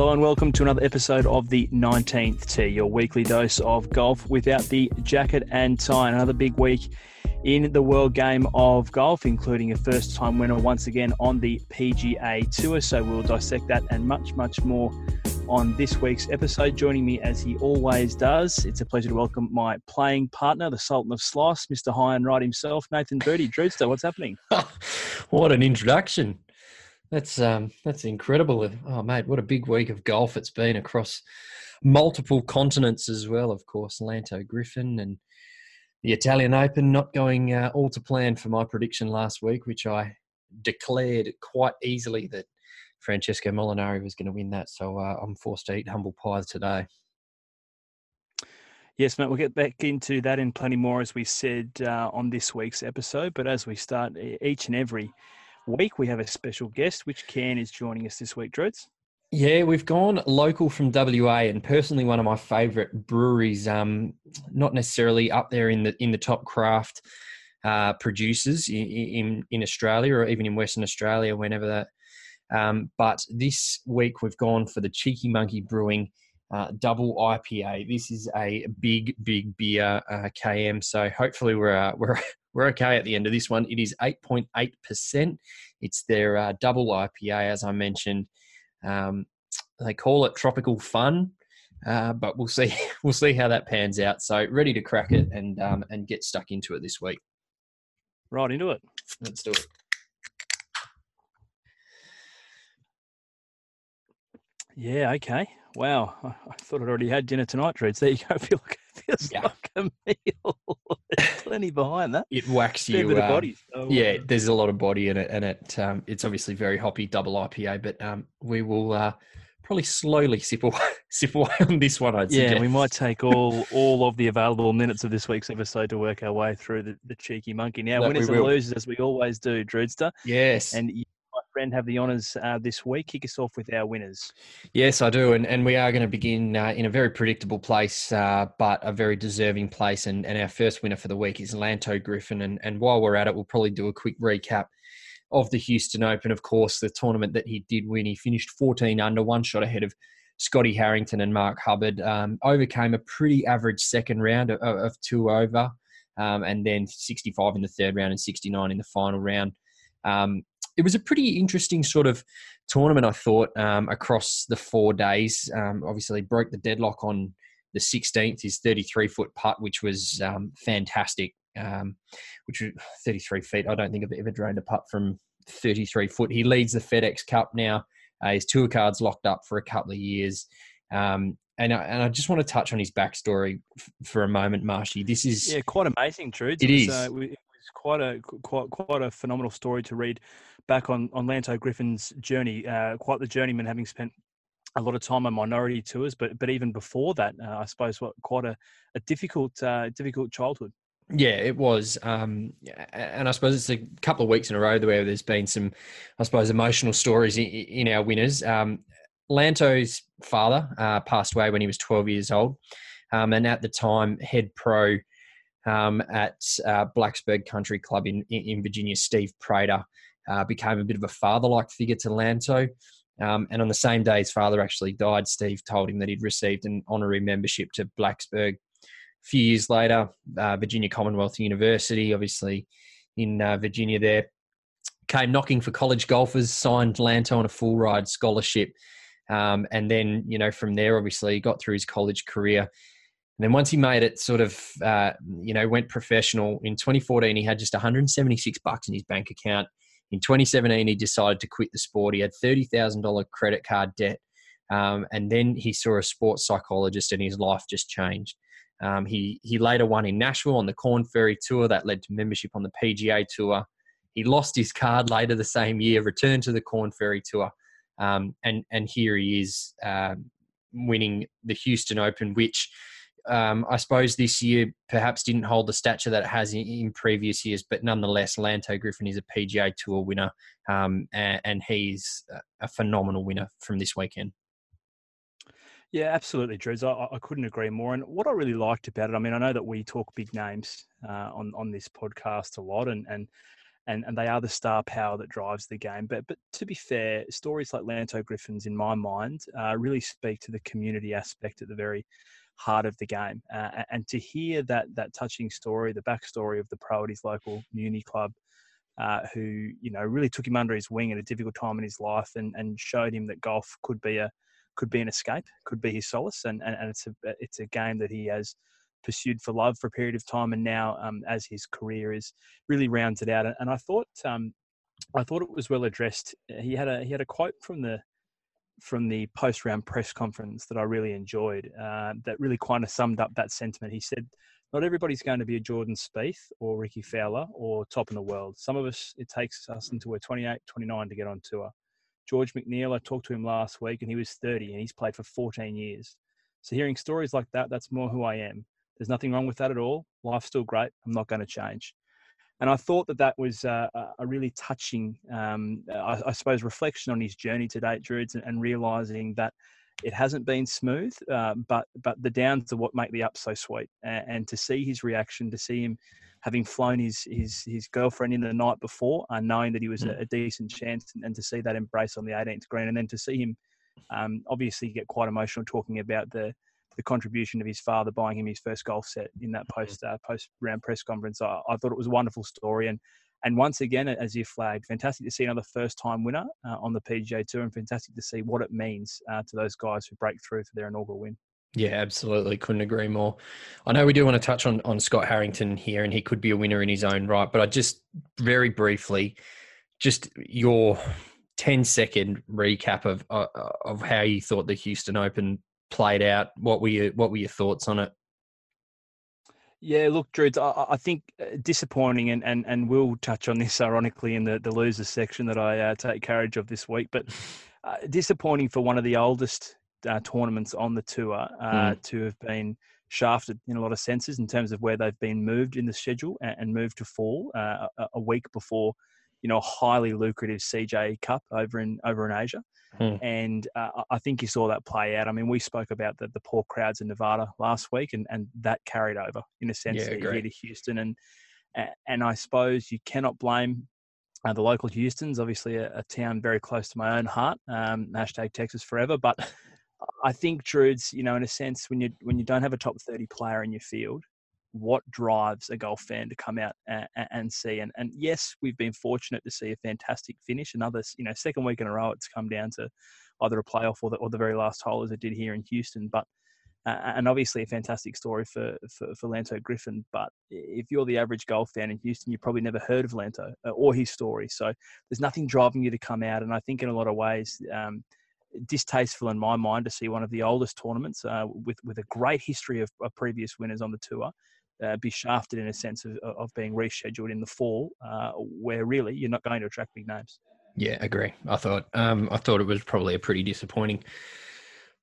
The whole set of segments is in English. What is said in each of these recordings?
Hello and welcome to another episode of the 19th Tee, your weekly dose of golf without the jacket and tie. Another big week in the world game of golf, including a first time winner once again on the PGA Tour. So we'll dissect that and much, much more on this week's episode. Joining me as he always does, it's a pleasure to welcome my playing partner, the Sultan of Slice, Mr. High and Right himself, Nathan Birdie. Drewster, what's happening? what an introduction. That's um, that's incredible. Oh, mate, what a big week of golf it's been across multiple continents as well. Of course, Lanto Griffin and the Italian Open not going uh, all to plan for my prediction last week, which I declared quite easily that Francesco Molinari was going to win that. So uh, I'm forced to eat humble pie today. Yes, mate, we'll get back into that and plenty more as we said uh, on this week's episode. But as we start each and every week, we have a special guest. Which can is joining us this week, Drews? Yeah, we've gone local from WA, and personally, one of my favourite breweries. Um, not necessarily up there in the in the top craft uh, producers in, in, in Australia or even in Western Australia, whenever that. Um, but this week we've gone for the Cheeky Monkey Brewing uh, Double IPA. This is a big, big beer, uh, KM. So hopefully we're uh, we're we're okay at the end of this one. It is 8.8%. It's their uh, double IPA, as I mentioned. Um, they call it tropical fun, uh, but we'll see. We'll see how that pans out. So ready to crack it and um, and get stuck into it this week. Right into it. Let's do it. Yeah. Okay. Wow. I thought I'd already had dinner tonight, Drews. There you go. I feel like, feels yeah. like a meal. plenty behind that. It whacks you. Uh, body, so, yeah, there's a lot of body in it, and it um, it's obviously very hoppy, double IPA. But um, we will uh, probably slowly sip away, sip away on this one. I'd yeah, suggest. we might take all all of the available minutes of this week's episode to work our way through the, the cheeky monkey. Now, winners and losers, as we always do, Drewster. Yes, and friend, have the honours uh, this week. Kick us off with our winners. Yes, I do. And, and we are going to begin uh, in a very predictable place, uh, but a very deserving place. And, and our first winner for the week is Lanto Griffin. And, and while we're at it, we'll probably do a quick recap of the Houston Open. Of course, the tournament that he did win, he finished 14 under, one shot ahead of Scotty Harrington and Mark Hubbard. Um, overcame a pretty average second round of, of two over, um, and then 65 in the third round and 69 in the final round. Um, it was a pretty interesting sort of tournament, I thought, um, across the four days. Um, obviously, broke the deadlock on the 16th, his 33 foot putt, which was um, fantastic. Um, which was 33 feet. I don't think I've ever drained a putt from 33 foot. He leads the FedEx Cup now. Uh, his tour card's locked up for a couple of years. Um, and I, and I just want to touch on his backstory f- for a moment, Marshy. This is yeah, quite amazing, Trude. It, it is. Uh, it was quite a quite quite a phenomenal story to read back on on Lanto Griffin's journey. Uh, quite the journeyman, having spent a lot of time on minority tours, but but even before that, uh, I suppose what quite a, a difficult uh, difficult childhood. Yeah, it was, um, and I suppose it's a couple of weeks in a row where there's been some, I suppose, emotional stories in, in our winners. Um, Lanto's father uh, passed away when he was 12 years old, um, and at the time, head pro um, at uh, Blacksburg Country Club in, in Virginia, Steve Prater, uh, became a bit of a father-like figure to Lanto. Um, and on the same day his father actually died, Steve told him that he'd received an honorary membership to Blacksburg. A few years later, uh, Virginia Commonwealth University, obviously in uh, Virginia, there came knocking for college golfers, signed Lanto on a full ride scholarship. Um, and then, you know, from there, obviously, he got through his college career. And then once he made it sort of, uh, you know, went professional in 2014, he had just 176 bucks in his bank account. In 2017, he decided to quit the sport. He had $30,000 credit card debt. Um, and then he saw a sports psychologist and his life just changed. Um, he, he later won in Nashville on the Corn Ferry Tour. That led to membership on the PGA Tour. He lost his card later the same year, returned to the Corn Ferry Tour. Um, and and here he is um, winning the Houston Open, which um, I suppose this year perhaps didn't hold the stature that it has in, in previous years, but nonetheless, Lanto Griffin is a PGA Tour winner, um, and, and, he's a phenomenal winner from this weekend. Yeah, absolutely, Drew. I, I, couldn't agree more. And what I really liked about it, I mean, I know that we talk big names uh, on on this podcast a lot, and and and and they are the star power that drives the game. But but to be fair, stories like Lanto Griffin's, in my mind, uh, really speak to the community aspect at the very heart of the game. Uh, and to hear that that touching story, the backstory of the pro at his local uni club, uh, who you know really took him under his wing at a difficult time in his life and, and showed him that golf could be a could be an escape, could be his solace, and, and, and it's a it's a game that he has pursued for love for a period of time, and now um, as his career is really rounded out. And I thought um, I thought it was well addressed. He had a he had a quote from the from the post round press conference that I really enjoyed. Uh, that really kind of summed up that sentiment. He said, "Not everybody's going to be a Jordan Spieth or Rickie Fowler or top in the world. Some of us it takes us until we're 28, 29 to get on tour." George McNeill, I talked to him last week and he was 30 and he's played for 14 years. So hearing stories like that, that's more who I am. There's nothing wrong with that at all. Life's still great. I'm not going to change. And I thought that that was uh, a really touching, um, I, I, suppose, reflection on his journey to date, Druids, and, and realizing that it hasn't been smooth, uh, but but the downs are what make the ups so sweet. And, and, to see his reaction, to see him having flown his his his girlfriend in the night before, uh, knowing that he was a, a, decent chance, and, and, to see that embrace on the 18th green, and then to see him um, obviously get quite emotional talking about the the contribution of his father buying him his first golf set in that mm-hmm. post uh, post round press conference. I, I, thought it was a wonderful story, and and once again, as you flagged, fantastic to see another first time winner uh, on the PGA Tour, and fantastic to see what it means uh, to those guys who break through for their inaugural win. Yeah, absolutely. Couldn't agree more. I know we do want to touch on, on Scott Harrington here, and he could be a winner in his own right. But I just very briefly, just your 10 second recap of uh, of how you thought the Houston Open played out. What were your what were your thoughts on it? Yeah, look, Drew, I, I think uh, disappointing, and, and, and we'll touch on this ironically in the, the losers section that I uh, take carriage of this week. But uh, disappointing for one of the oldest uh, tournaments on the tour uh, mm. to have been shafted in a lot of senses in terms of where they've been moved in the schedule and, and moved to fall uh, a, a, week before, you know, highly lucrative CJ Cup over in over in Asia. Mm. And uh, I think you saw that play out. I mean, we spoke about the, the poor crowds in Nevada last week, and, and that carried over in a sense yeah, here to Houston. And and I suppose you cannot blame uh, the local Houston's obviously a, a, town very close to my own heart. Um, hashtag Texas forever. But I think Druids, you know, in a sense, when you when you don't have a top thirty player in your field, what drives a golf fan to come out and, and, see? And and yes, we've been fortunate to see a fantastic finish. Another, you know, second week in a row, it's come down to either a playoff or the, or the very last hole as it did here in Houston. But uh, and obviously a fantastic story for, for, for Lanto Griffin. But if you're the average golf fan in Houston, you've probably never heard of Lanto uh, or his story. So there's nothing driving you to come out. And I think in a lot of ways, um, distasteful in my mind to see one of the oldest tournaments uh, with with a great history of, of previous winners on the tour uh, be shafted in a sense of, of being rescheduled in the fall, uh, where really you're not going to attract big names. Yeah, agree. I thought um, I thought it was probably a pretty disappointing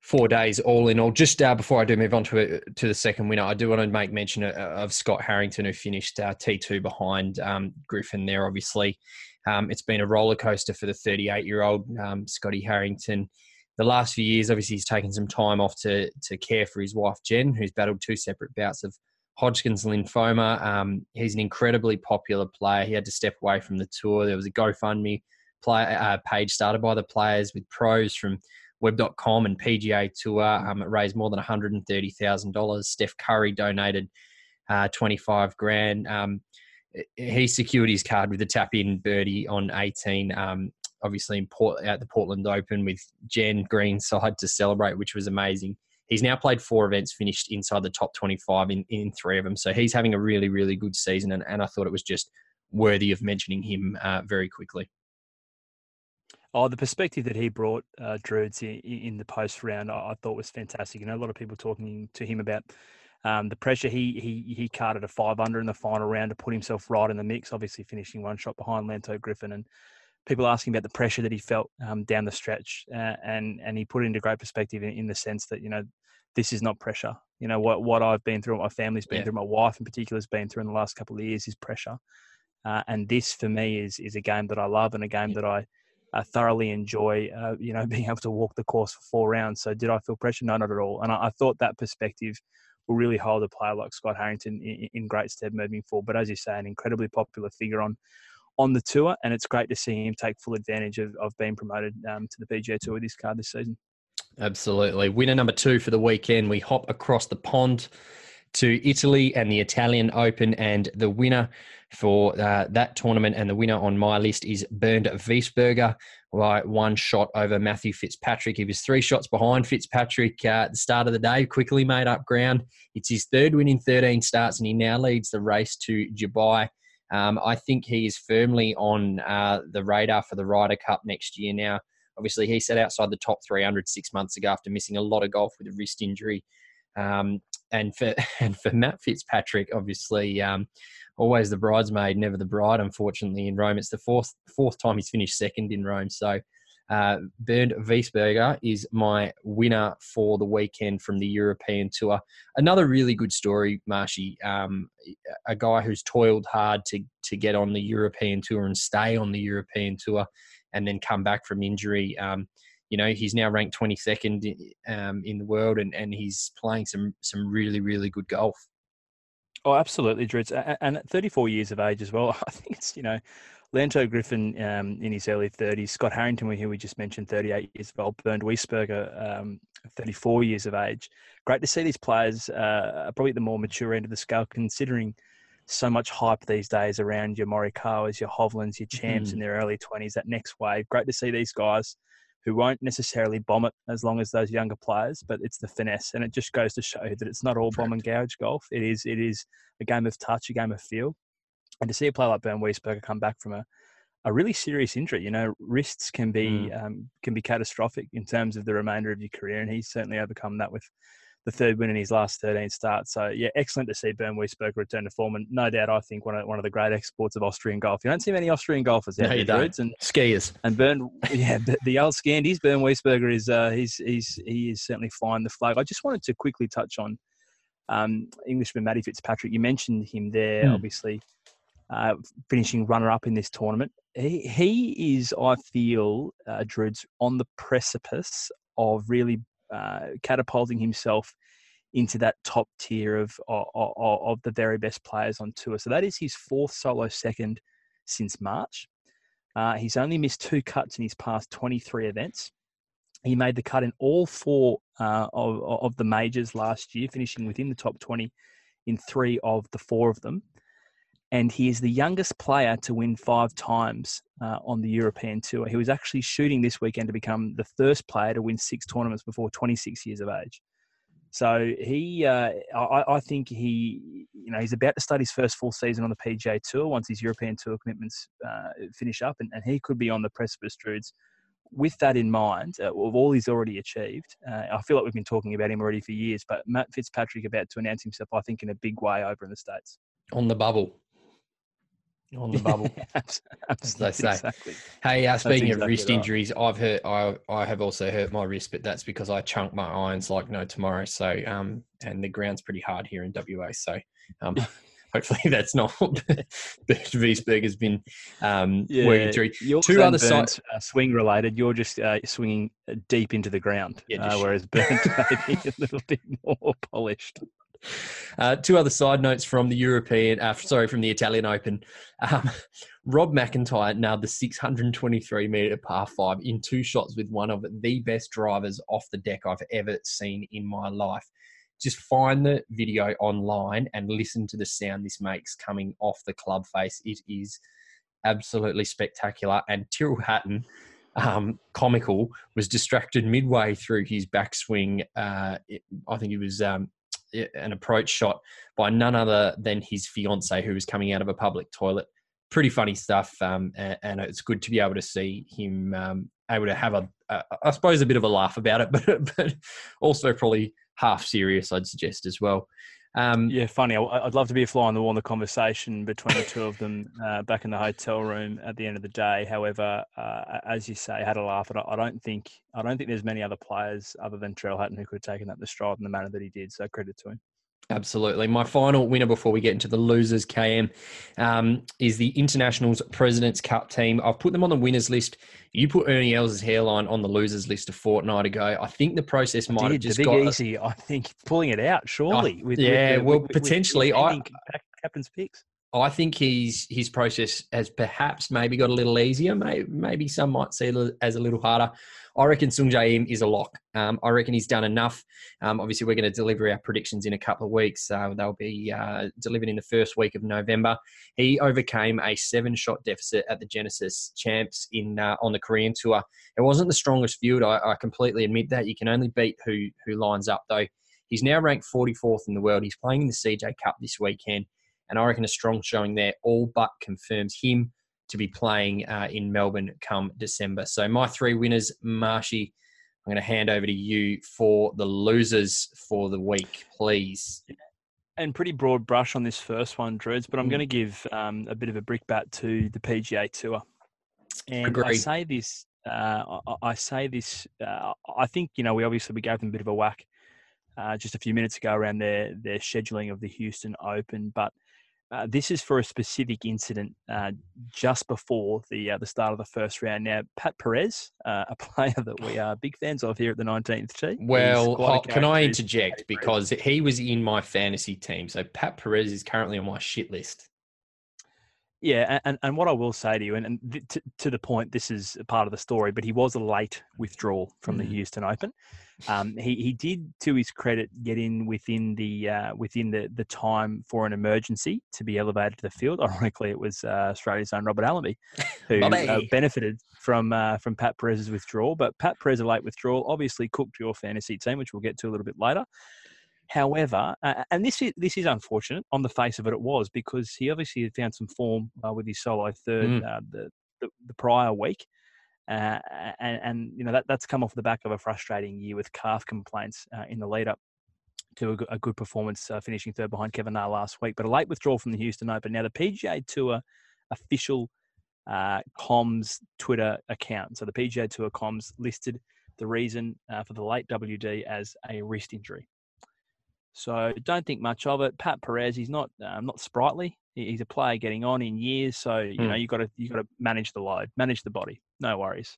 four days all in all. Just uh, before I do move on to to the second winner, I do want to make mention of, of Scott Harrington, who finished uh, T two behind um, Griffin. There, obviously, um, it's been a roller coaster for the 38 year old um, Scotty Harrington. The last few years, obviously, he's taken some time off to to care for his wife Jen, who's battled two separate bouts of Hodgkin's lymphoma. Um, he's an incredibly popular player. He had to step away from the tour. There was a GoFundMe play, uh, page started by the players with pros from web.com and PGA Tour. Um, it raised more than $130,000. Steph Curry donated uh, 25 grand. Um, he secured his card with a tap in birdie on 18. Um, obviously, in Port, at the Portland Open with Jen Greenside to celebrate, which was amazing. He's now played four events, finished inside the top 25 in, in three of them. So he's having a really, really good season. And, and I thought it was just worthy of mentioning him uh, very quickly. Oh, the perspective that he brought, uh, Druids, in, in the post round, I, I, thought was fantastic. You know, a lot of people talking to him about um, the pressure he he he carded a five under in the final round to put himself right in the mix. Obviously, finishing one shot behind Lanto Griffin, and people asking about the pressure that he felt um, down the stretch, uh, and and he put it into great perspective in, in, the sense that you know this is not pressure. You know what what I've been through, what my family's been yeah. through, my wife in particular has been through in the last couple of years is pressure, uh, and this for me is is a game that I love and a game yeah. that I. Uh, thoroughly enjoy, uh, you know, being able to walk the course for four rounds. So, did I feel pressure? No, not at all. And I, I thought that perspective will really hold a player like Scott Harrington in, in, great stead moving forward. But as you say, an incredibly popular figure on on the tour, and it's great to see him take full advantage of, of being promoted um, to the PGA Tour with this card this season. Absolutely. Winner number two for the weekend. We hop across the pond to Italy and the Italian Open, and the winner for uh, that tournament and the winner on my list is Bernd Wiesberger by one shot over Matthew Fitzpatrick. He was three shots behind Fitzpatrick uh, at the start of the day, quickly made up ground. It's his third win in 13 starts, and he now leads the race to Dubai. Um, I think he is firmly on uh, the radar for the Ryder Cup next year now. Obviously, he sat outside the top 300 six months ago after missing a lot of golf with a wrist injury. Um, and for and for Matt Fitzpatrick, obviously, um, always the bridesmaid, never the bride. Unfortunately, in Rome, it's the fourth fourth time he's finished second in Rome. So uh, Bernd Wiesberger is my winner for the weekend from the European Tour. Another really good story, Marshy. Um, a guy who's toiled hard to to get on the European Tour and stay on the European Tour, and then come back from injury. Um, you know, he's now ranked 22nd um, in the world, and, and he's playing some some really really good golf. Oh, absolutely, Drew. And at 34 years of age as well, I think it's, you know, Lanto Griffin um, in his early 30s, Scott Harrington, who we just mentioned, 38 years of old, Bernd Wiesberger, um, 34 years of age. Great to see these players uh, probably at the more mature end of the scale, considering so much hype these days around your Morikawas, your Hovlands, your champs mm-hmm. in their early 20s, that next wave. Great to see these guys who won't necessarily bomb it as long as those younger players, but it's the finesse, and it just goes to show that it's not all bomb and gouge golf. It is it is a game of touch, a game of feel, and to see a player like Bernd Wiesberger come back from a, a really serious injury, you know, wrists can be mm. um, can be catastrophic in terms of the remainder of your career, and he's certainly overcome that with the third win in his last 13 starts. So yeah, excellent to see Bernd Wiesberger return to form, and no doubt I think one of one of the great exports of Austrian golf. You don't see many Austrian golfers out no, there, dudes, and skiers. And Bernd, yeah, the old Scandies, Bernd Wiesberger is uh, he's he's he is certainly flying the flag. I just wanted to quickly touch on um, Englishman Matty Fitzpatrick. You mentioned him there, mm. obviously uh, finishing runner up in this tournament. He, he is, I feel, uh, Drudes, on the precipice of really uh, catapulting himself into that top tier of, of, of the very best players on tour. So that is his fourth solo second since March. Uh, he's only missed two cuts in his past 23 events. He made the cut in all four uh, of, of the majors last year, finishing within the top 20 in three of the four of them and he is the youngest player to win five times uh, on the European Tour. He was actually shooting this weekend to become the first player to win six tournaments before 26 years of age. So he, uh, I, I, think he, you know, he's about to start his first full season on the PGA Tour once his European Tour commitments uh, finish up, and, and, he could be on the precipice, Drudes. With that in mind, uh, of all he's already achieved, uh, I feel like we've been talking about him already for years. But Matt Fitzpatrick about to announce himself, I think, in a big way over in the states. On the bubble on the bubble, as they say. Exactly. Hey, uh, speaking exactly of wrist right. injuries, I've hurt. I I have also hurt my wrist, but that's because I chunk my irons like no tomorrow. So um, and the ground's pretty hard here in WA. So um, hopefully that's not Wiesberg has been um, yeah, working through. Two other sides uh, swing related. You're just uh, swinging uh, deep into the ground, yeah, uh, whereas Bernd maybe a little bit more polished. Uh, two other side notes from the European, uh, sorry, from the Italian Open. Um, Rob MacIntyre nailed the 623 metre par five in two shots with one of the best drivers off the deck I've ever seen in my life. Just find the video online and listen to the sound this makes coming off the club face. It is absolutely spectacular. And Tyrrell Hatton, um, comical, was distracted midway through his backswing. Uh, I think it was um, an approach shot by none other than his fiance, who was coming out of a public toilet. Pretty funny stuff, um, and, and, it's good to be able to see him um, able to have a, a, I suppose, a bit of a laugh about it, but but also probably half serious, I'd suggest as well. Um, Yeah, funny. I'd love to be a fly on the wall in the conversation between the two of them uh, back in the hotel room at the end of the day. However, uh, as you say, had a laugh. Don't- I don't think I don't think there's many other players other than Trell Hatton who could have taken that the stride in the manner that he did. So credit to him. Absolutely. My final winner before we get into the losers, KM, um, is the Internationals President's Cup team. I've put them on the winners list. You put Ernie Els' hairline on the losers list a fortnight ago. I think the process might have just got easy. I think pulling it out surely. with, yeah, with well, with- potentially, I- captain's picks. I think his his process has perhaps maybe got a little easier. Maybe, maybe some might see it as a little harder. I reckon Sung Jae Im is a lock. Um, I reckon he's done enough. Um, obviously, we're going to deliver our predictions in a couple of weeks. Uh, they'll be uh, delivered in the first week of November. He overcame a seven shot deficit at the Genesis Champs in uh, on the Korean tour. It wasn't the strongest field. I, I completely admit that. You can only beat who who lines up though. He's now ranked 44th in the world. He's playing in the CJ Cup this weekend. And I reckon a strong showing there all but confirms him to be playing uh, in Melbourne come December. So my three winners, Marshy, I'm going to hand over to you for the losers for the week, please. and pretty broad brush on this first one, Drews, but I'm Mm. going to give um, a bit of a brickbat to the PGA Tour. And I say this, uh, I, I say this, uh, I think, you know, we obviously we gave them a bit of a whack uh, just a few minutes ago around their, their scheduling of the Houston Open, but uh, this is for a specific incident uh, just before the uh, the start of the first round. Now, Pat Perez, uh, a player that we are big fans of here at the 19th tee. Well, can I character, isn't he, interject because he was in my fantasy team. So Pat Perez is currently on my shit list. Yeah, and, and what I will say to you, and, and to, to the point, this is a part of the story, but he was a late withdrawal from the Mm. Houston Open. Um, he he did, to his credit, get in within the uh, within the, the time for an emergency to be elevated to the field. Ironically, it was uh, Australia's own Robert Allenby who uh, benefited from uh, from Pat Perez's withdrawal. But Pat Perez a late withdrawal obviously cooked your fantasy team, which we'll get to a little bit later. However, uh, and this is this is unfortunate on the face of it. It was because he obviously had found some form uh, with his solo third Mm. uh, the, the the prior week, uh, and, and you know that that's come off the back of a frustrating year with calf complaints uh, in the lead up to a, a good performance, uh, finishing third behind Kevin Na last week. But a late withdrawal from the Houston Open. Now the PGA Tour official uh, comms Twitter account, so the PGA Tour comms listed the reason uh, for the late WD as a wrist injury. So don't think much of it. Pat Perez, he's not um, not sprightly. He's a player getting on in years, so you know Mm. you got to you got to manage the load, manage the body. No worries.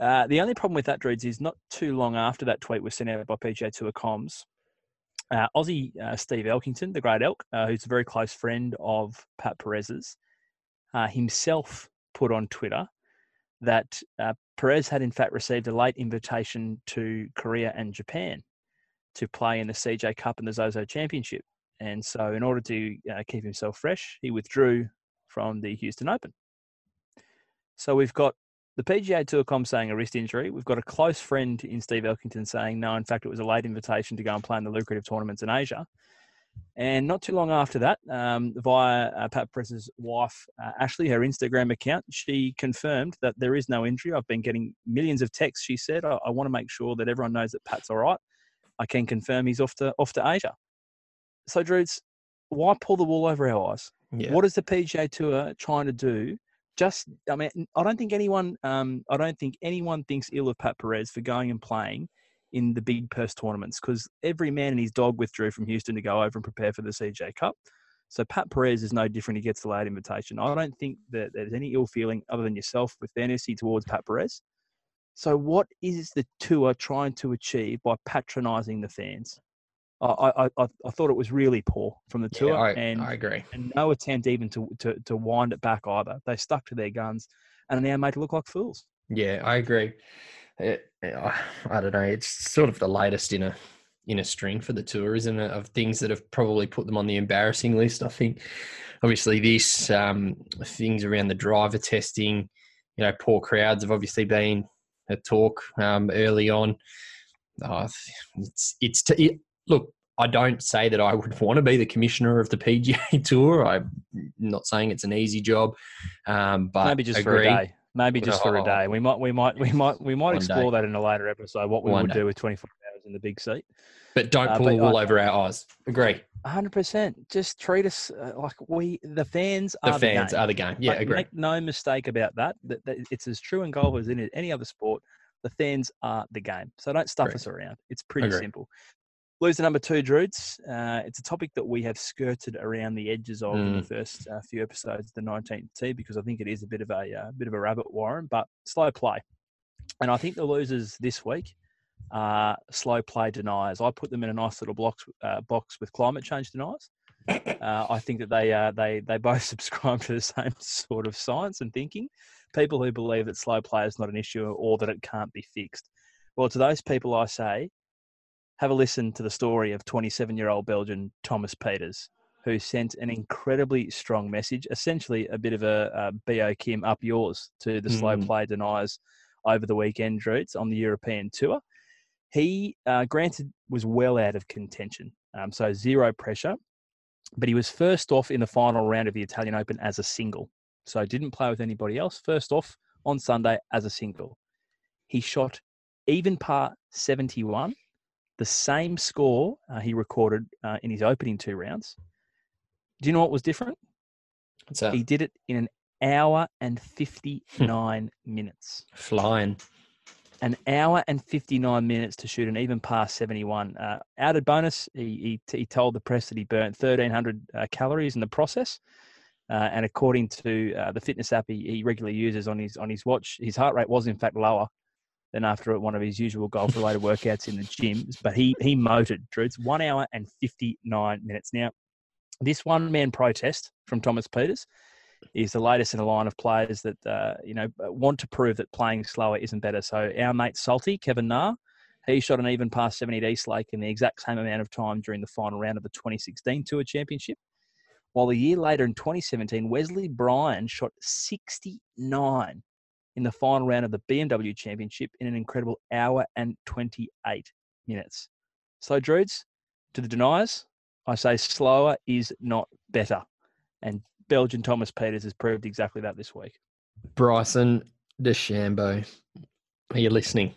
Uh, the only problem with that, Dreads, is not too long after that tweet was sent out by PGA Tour comms. Uh, Aussie uh, Steve Elkington, the great Elk, uh, who's a very close friend of Pat Perez's, uh, himself put on Twitter that uh, Perez had in fact received a late invitation to Korea and Japan to play in the CJ Cup and the Zozo Championship. And so, in order to keep himself fresh, he withdrew from the Houston Open. So, we've got the PGA Tour com saying a wrist injury. We've got a close friend in Steve Elkington saying, no, in fact, it was a late invitation to go and play in the lucrative tournaments in Asia. And not too long after that, um, via uh, Pat Perez's wife, uh, Ashley, her Instagram account, she confirmed that there is no injury. I've been getting millions of texts. She said, I, I want to make sure that everyone knows that Pat's all right. I can confirm he's off to off to Asia. So, Drews, why pull the wool over our eyes? Yeah. What is the PGA Tour trying to do? Just, I mean, I don't think anyone, um, I don't think anyone thinks ill of Pat Perez for going and playing in the big purse tournaments because every man and his dog withdrew from Houston to go over and prepare for the CJ Cup. So Pat Perez is no different. He gets the late invitation. I don't think that there's any ill feeling other than yourself with fantasy towards Pat Perez. So what is the tour trying to achieve by patronising the fans? I, I, I, thought it was really poor from the Yeah, tour, I, and I agree. and no attempt even to, to, to wind it back either. They stuck to their guns and now made it look like fools. Yeah, I agree. It, I I don't know. It's sort of the latest in a in a string for the tour, isn't it? Of things that have probably put them on the embarrassing list. I think, obviously, this um, things around the driver testing. You know, poor crowds have obviously been a talk um, early on. Oh, it's it's it, look. I don't say that I would want to be the commissioner of the PGA Tour. I'm not saying it's an easy job, um, but Maybe just for a day. Maybe just for a day. We might we might we might we might One explore day. that in a later episode. What we One would day. do with 24 hours in the big seat. But don't Uh, pull the wool over our eyes. Agree. hundred percent. Just treat us uh, like we, the fans, The are fans the game. are the game. Yeah, Like, agree. Make no mistake about that, that. that It's as true in golf as in any other sport. The fans are the game. So don't stuff Correct. us around. It's pretty Agree. simple. Loser number two, Druids. Uh, it's a topic that we have skirted around the edges of in the Mm. first uh, few episodes of the 19th tee because I think it is a bit of a uh, bit of a rabbit warren, but slow play. And I think the losers this week are slow play deniers. I put them in a nice little box uh, box with climate change deniers. Uh, I think that they uh, they they both subscribe to the same sort of science and thinking. People who believe that slow play is not an issue or that it can't be fixed. Well, to those people, I say, have a listen to the story of 27-year-old Belgian Thomas Pieters, who sent an incredibly strong message, essentially a bit of a, a Bo Kim up yours to the slow Mm. play deniers over the weekend, Droots, on the European tour. He, uh, granted, was well out of contention, um, so zero pressure, but he was first off in the final round of the Italian Open as a single. So didn't play with anybody else. First off on Sunday as a single. He shot even par 71, the same score uh, he recorded uh, in his opening two rounds. Do you know what was different? He did it in an hour and 59 minutes. Flying. An hour and 59 minutes to shoot an even par 71. Uh, added bonus, he, he, he told the press that he burnt 1,300 uh, calories in the process. Uh, and according to uh, the fitness app he, he regularly uses on his on his watch, his heart rate was in fact lower than after one of his usual golf related workouts in the gyms. But he he motored, Drew. It's one hour and 59 minutes. Now, this one man protest from Thomas Pieters is the latest in a line of players that uh, you know want to prove that playing slower isn't better. So our mate Salty Kevin Na, he shot an even past 70 at East Lake in the exact same amount of time during the final round of the 2016 Tour Championship. While a year later in 2017, Wesley Bryan shot 69 in the final round of the BMW Championship in an incredible hour and 28 minutes. So, Druids, to the deniers, I say slower is not better. And Belgian Thomas Pieters has proved exactly that this week. Bryson DeChambeau. Are you listening?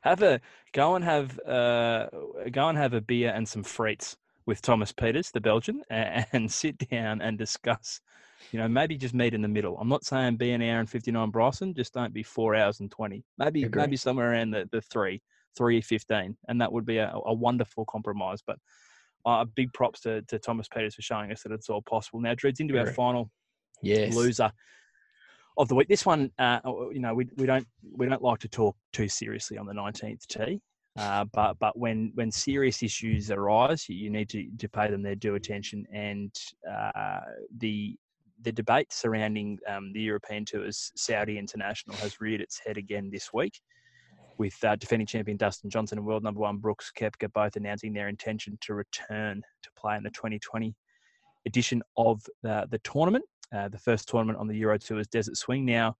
Have a go and have uh, go and have a beer and some frites with Thomas Pieters, the Belgian, and, and sit down and discuss. You know, maybe just meet in the middle. I'm not saying be an hour and 59 Bryson, just don't be four hours and 20. Maybe Agree. maybe somewhere around the, the three, three fifteen, and that would be a, a wonderful compromise. But uh, big props to, to Thomas Pieters for showing us that it's all possible. Now, Dreads into our final Yes. loser of the week. This one, uh, you know, we, we don't we don't like to talk too seriously on the nineteenth tee, uh, but but when when serious issues arise, you, you need to, to pay them their due attention. And uh, the the debate surrounding um, the European Tour's Saudi International has reared its head again this week, with uh, defending champion Dustin Johnson and world number one Brooks Koepka both announcing their intention to return to play in the 2020 edition of the, the tournament uh, the first tournament on the Euro Tour's Desert Swing. Now,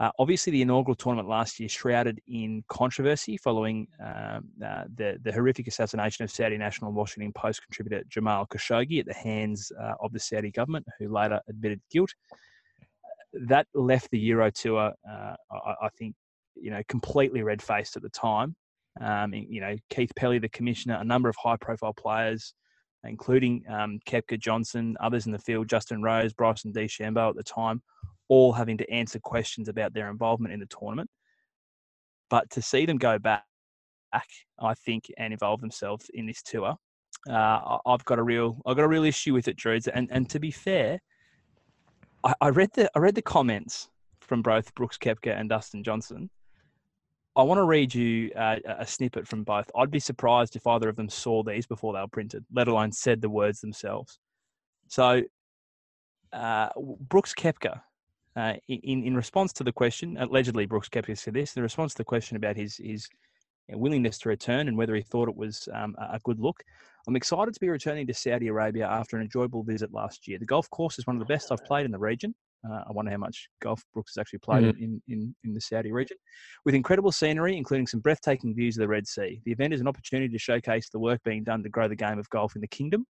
uh, obviously, the inaugural tournament last year shrouded in controversy following um, uh, the the horrific assassination of Saudi National Washington Post contributor Jamal Khashoggi at the hands uh, of the Saudi government, who later admitted guilt. That left the Euro Tour, uh, I, I think, you know, completely red faced at the time. Um, you know, Keith Pelley, the commissioner, a number of high profile players, including um, Koepka Johnson, others in the field, Justin Rose, Bryson DeChambeau at the time, all having to answer questions about their involvement in the tournament. But to see them go back, I think, and involve themselves in this tour, uh, I've got a real, I've got a real issue with it, Drews. And and to be fair, I, I read the, I read the comments from both Brooks Koepka and Dustin Johnson. I want to read you a a snippet from both. I'd be surprised if either of them saw these before they were printed, let alone said the words themselves. So, uh, Brooks Koepka, uh, in in response to the question, allegedly Brooks Koepka said this. In response to the question about his his willingness to return and whether he thought it was um, a good look, I'm excited to be returning to Saudi Arabia after an enjoyable visit last year. The golf course is one of the best I've played in the region. Uh, I wonder how much golf Brooks has actually played in, in, in the Saudi region. With incredible scenery, including some breathtaking views of the Red Sea. The event is an opportunity to showcase the work being done to grow the game of golf in the kingdom,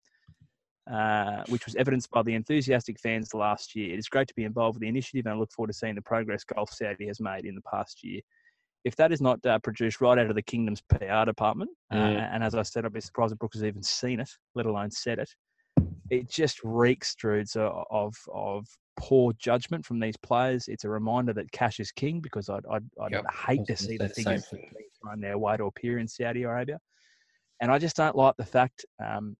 uh, which was evidenced by the enthusiastic fans last year. It is great to be involved with the initiative, and I look forward to seeing the progress Golf Saudi has made in the past year. if that is not uh, produced right out of the kingdom's PR department, uh, Mm. and as I said, I'd be surprised if Brooks has even seen it, let alone said it. It just reeks, Drudes, of of poor judgment from these players. It's a reminder that cash is king because I'd I'd, I'd Yep, hate to see the the same thing. being thrown their way to appear in Saudi Arabia, and I just don't like the fact um,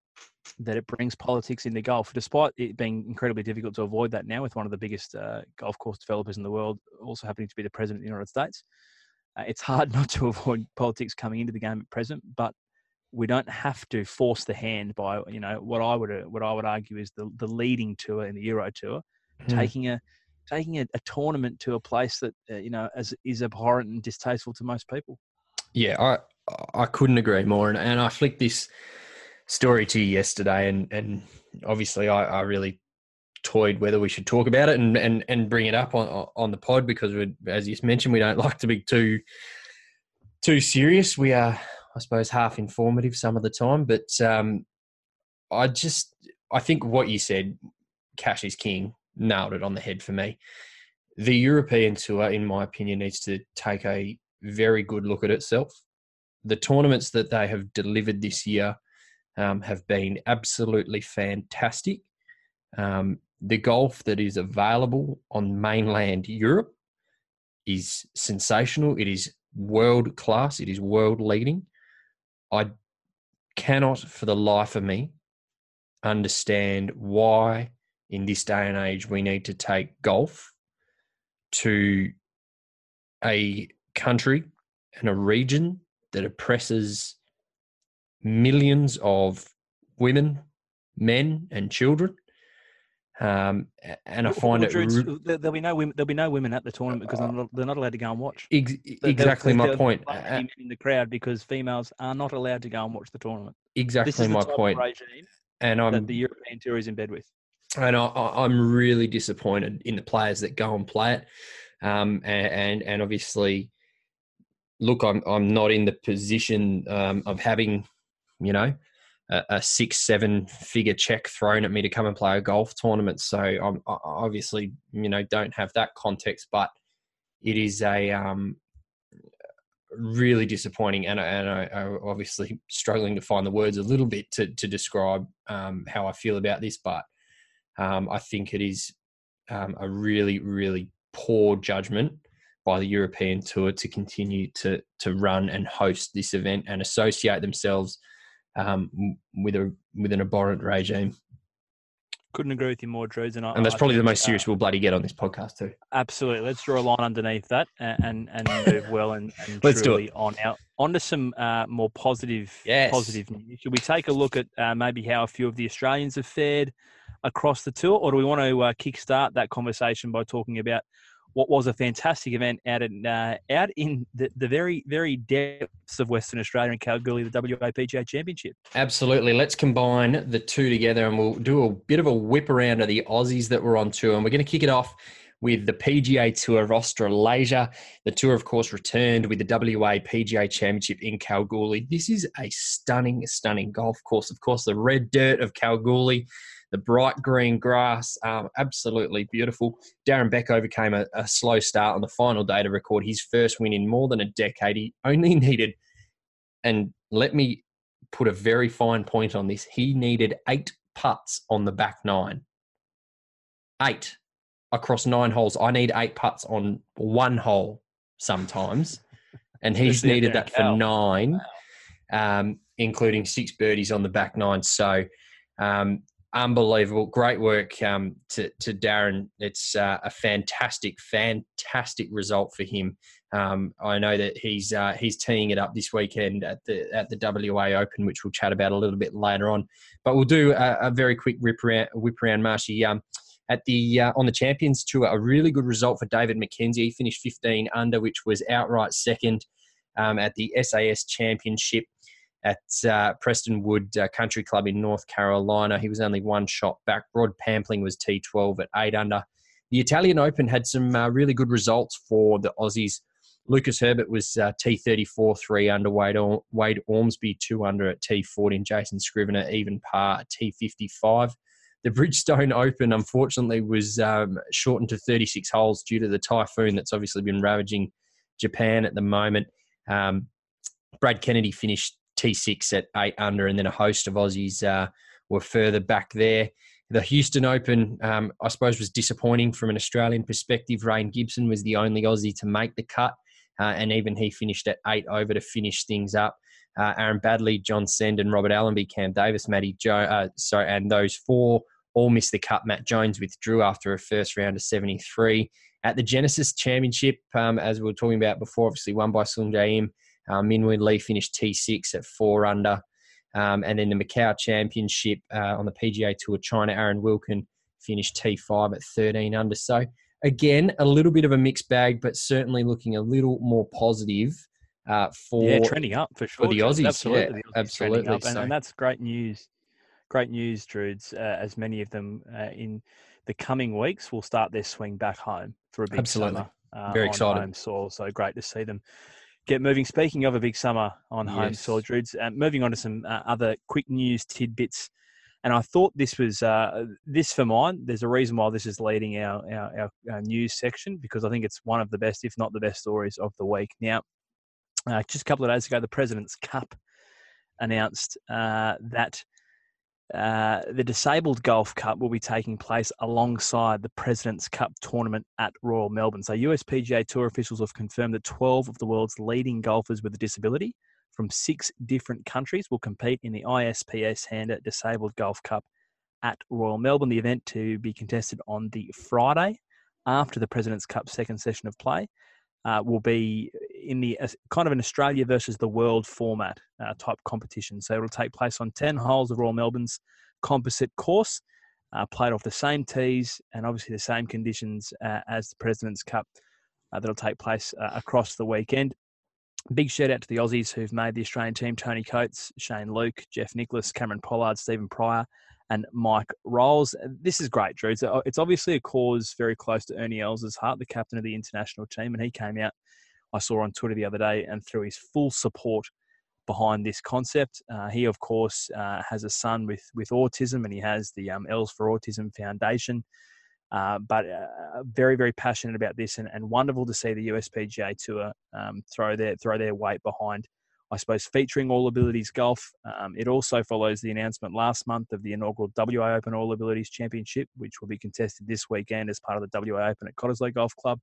that it brings politics into golf, despite it being incredibly difficult to avoid that now with one of the biggest uh, golf course developers in the world also happening to be the president of the United States. Uh, it's hard not to avoid politics coming into the game at present, but we don't have to force the hand by you know what I would uh, what I would argue is the the leading tour in the Euro Tour, Hmm. taking a taking a, a tournament to a place that uh, you know as is abhorrent and distasteful to most people. Yeah, I I couldn't agree more, and, and I flicked this story to you yesterday, and and obviously I, I really toyed whether we should talk about it and and, and bring it up on on the pod because as you mentioned, we don't like to be too too serious. We are, I suppose, half informative some of the time, but um, I just I think what you said, cash is king, nailed it on the head for me. The European tour, in my opinion, needs to take a very good look at itself. The tournaments that they have delivered this year um, have been absolutely fantastic. Um, the golf that is available on mainland Europe is sensational. It is world class. It is world leading. I cannot, for the life of me, understand why, in this day and age, we need to take golf to a country and a region that oppresses millions of women, men, and children. Um, and I find well, it there- there'll be no women. There'll be no women at the tournament because they're not, they're not allowed to go and watch. ex- exactly my point. men in the crowd because females are not allowed to go and watch the tournament. This Exactly is my point. And I'm that the European Tour is in bed with. and I, I'm really disappointed in the players that go and play it. Um, and, and and obviously, look, I'm I'm not in the position um, of having, you know, a, a six seven figure check thrown at me to come and play a golf tournament. So I'm I obviously you know don't have that context, but it is a um, really disappointing, and and I, I obviously struggling to find the words a little bit to to describe um, how I feel about this, but. Um, I think it is um, a really, really poor judgment by the European Tour to continue to to run and host this event and associate themselves um, with a with an abhorrent regime. Couldn't agree with you more, Drews. And, I, And that's I probably the think, most uh, serious we'll bloody get on this podcast too. Absolutely. Let's draw a line underneath that and and, and move well and, and Let's do it. truly on out onto some uh, more positive Yes. positive news. Should we take a look at uh, maybe how a few of the Australians have fared across the tour, or do we want to uh, kickstart that conversation by talking about what was a fantastic event out in uh, out in the, the very very depths of Western Australia in Kalgoorlie, the WAPGA Championship? Absolutely. Let's combine the two together and we'll do a bit of a whip around of the Aussies that were on tour. And we're going to kick it off with the PGA Tour of Australasia. The tour, of course, returned with the WA PGA Championship in Kalgoorlie. This is a stunning, stunning golf course. Of course, the red dirt of Kalgoorlie, the bright green grass, um, absolutely beautiful. Darren Beck overcame a, a slow start on the final day to record his first win in more than a decade. He only needed, and let me put a very fine point on this. He needed eight putts on the back nine. Eight across nine holes. I need eight putts on one hole sometimes. And he's needed that for nine, um, including six birdies on the back nine. So um, unbelievable. Great work um, to, to Darren. It's uh, a fantastic, fantastic result for him. Um, I know that he's uh, he's teeing it up this weekend at the at the WA Open, which we'll chat about a little bit later on. But we'll do a, a very quick rip around, whip around Marshy. Um, at the uh, on the Champions Tour, a really good result for David McKenzie. He finished 15 under, which was outright second um, at the SAS Championship at uh, Prestonwood uh, Country Club in North Carolina. He was only one shot back. Rod Pampling was T12 at eight under. The Italian Open had some uh, really good results for the Aussies. Lucas Herbert was uh, T34, three under. Wade, Or- Wade Ormsby, two under at T14. Jason Scrivener, even par T55. The Bridgestone Open, unfortunately, was um, shortened to 36 holes due to the typhoon that's obviously been ravaging Japan at the moment. Um, Brad Kennedy finished T6 at eight under, and then a host of Aussies uh, were further back there. The Houston Open, um, I suppose, was disappointing from an Australian perspective. Rhein Gibson was the only Aussie to make the cut, uh, and even he finished at eight over to finish things up. Uh, Aaron Baddeley, John Senden, and Robert Allenby, Cam Davis, Matty Joe, uh, sorry, and those four all missed the cut. Matt Jones withdrew after a first round of 73. At the Genesis Championship, um, as we were talking about before, obviously won by Sungjae Im. Um, Minwoo Lee finished T6 at four under. Um, and then the Macau Championship uh, on the PGA Tour, China, Aaron Wilkin finished T5 at 13 under. So, again, a little bit of a mixed bag, but certainly looking a little more positive uh, for yeah, trending up for sure. For the Aussies, absolutely, yeah, the Aussies absolutely. Up, and, So- and that's great news. Great news, Drudes. Uh, as many of them uh, in the coming weeks will start their swing back home for a big Absolutely. summer. Uh, Very excited. home soil. So great to see them get moving. Speaking of a big summer on home Yes. soil, Drudes. Uh, moving on to some uh, other quick news tidbits. And I thought this was uh, this for mine. There's a reason why this is leading our, our, our, our news section because I think it's one of the best, if not the best, stories of the week. Now, uh, just a couple of days ago, the President's Cup announced uh, that uh, the Disabled Golf Cup will be taking place alongside the President's Cup tournament at Royal Melbourne. So, USPGA Tour officials have confirmed that 12 of the world's leading golfers with a disability from six different countries will compete in the ISPS Handa Disabled Golf Cup at Royal Melbourne. The event to be contested on the Friday after the President's Cup second session of play uh, will be in the kind of an Australia versus the world format uh, type competition. So it'll take place on 10 holes of Royal Melbourne's composite course, uh, played off the same tees and obviously the same conditions uh, as the President's Cup uh, that'll take place uh, across the weekend. Big shout out to the Aussies who've made the Australian team Tony Coates, Shane Luke, Jeff Nicholas, Cameron Pollard, Stephen Pryor, and Mike Rolls. This is great, Drew. It's obviously a cause very close to Ernie Els' heart, the captain of the international team, and he came out, I saw on Twitter the other day, and threw his full support behind this concept. Uh, he, of course, uh, has a son with, with autism, and he has the um, Els for Autism Foundation. Uh, but uh, very, very passionate about this, and, and wonderful to see the USPGA Tour um, throw their throw their weight behind I suppose, featuring All Abilities Golf. Um, it also follows the announcement last month of the inaugural WA Open All Abilities Championship, which will be contested this weekend as part of the WA Open at Cottesloe Golf Club.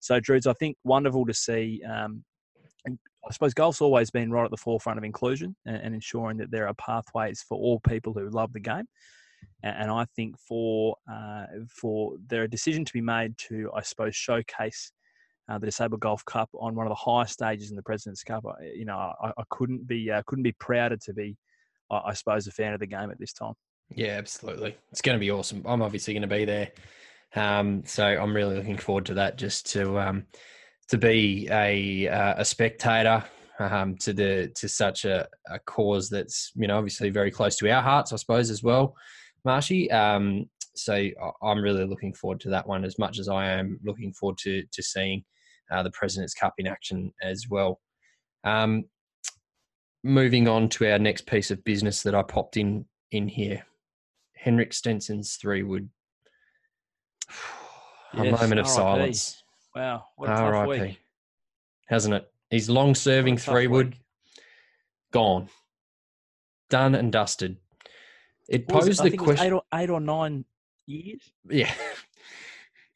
So, Drews, I think wonderful to see. Um, I suppose golf's always been right at the forefront of inclusion and, and ensuring that there are pathways for all people who love the game. And, and I think for uh, for there a decision to be made to, I suppose, showcase uh, the Disabled Golf Cup on one of the highest stages in the President's Cup. I, you know, I, I couldn't be uh, couldn't be prouder to be, I, I suppose, a fan of the game at this time. Yeah, absolutely. It's going to be awesome. I'm obviously going to be there, um, so I'm really looking forward to that. Just to um, to be a uh, a spectator um, to the to such a, a cause that's you know obviously very close to our hearts, I suppose as well, Marshy. Um, so I'm really looking forward to that one as much as I am looking forward to to seeing uh, the President's Cup in action as well. Um, moving on to our next piece of business that I popped in in here. Henrik Stenson's three wood. A Yes, moment of silence. Wow, what R.I.P. Hasn't it? He's long serving What a tough three wood. Gone. Done and dusted. It What posed the think it was question. eight or, eight or nine years. Yeah.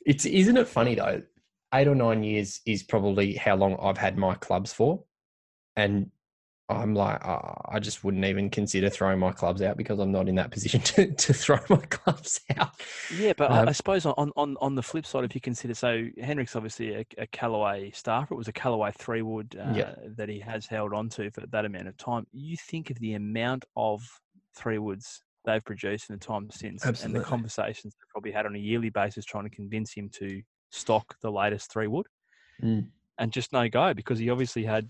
It's isn't it funny though? Eight or nine years is probably how long I've had my clubs for. And I'm like, uh, I just wouldn't even consider throwing my clubs out because I'm not in that position to, to throw my clubs out. Yeah, but I, Um, I suppose on, on on the flip side, if you consider, so Henrik's obviously a, a Callaway staffer. It was a Callaway three wood uh, Yeah. that he has held on to for that amount of time. You think of the amount of three woods they've produced in the time since, and the conversations they've probably had on a yearly basis trying to convince him to stock the latest three wood, Mm. and just no go because he obviously had.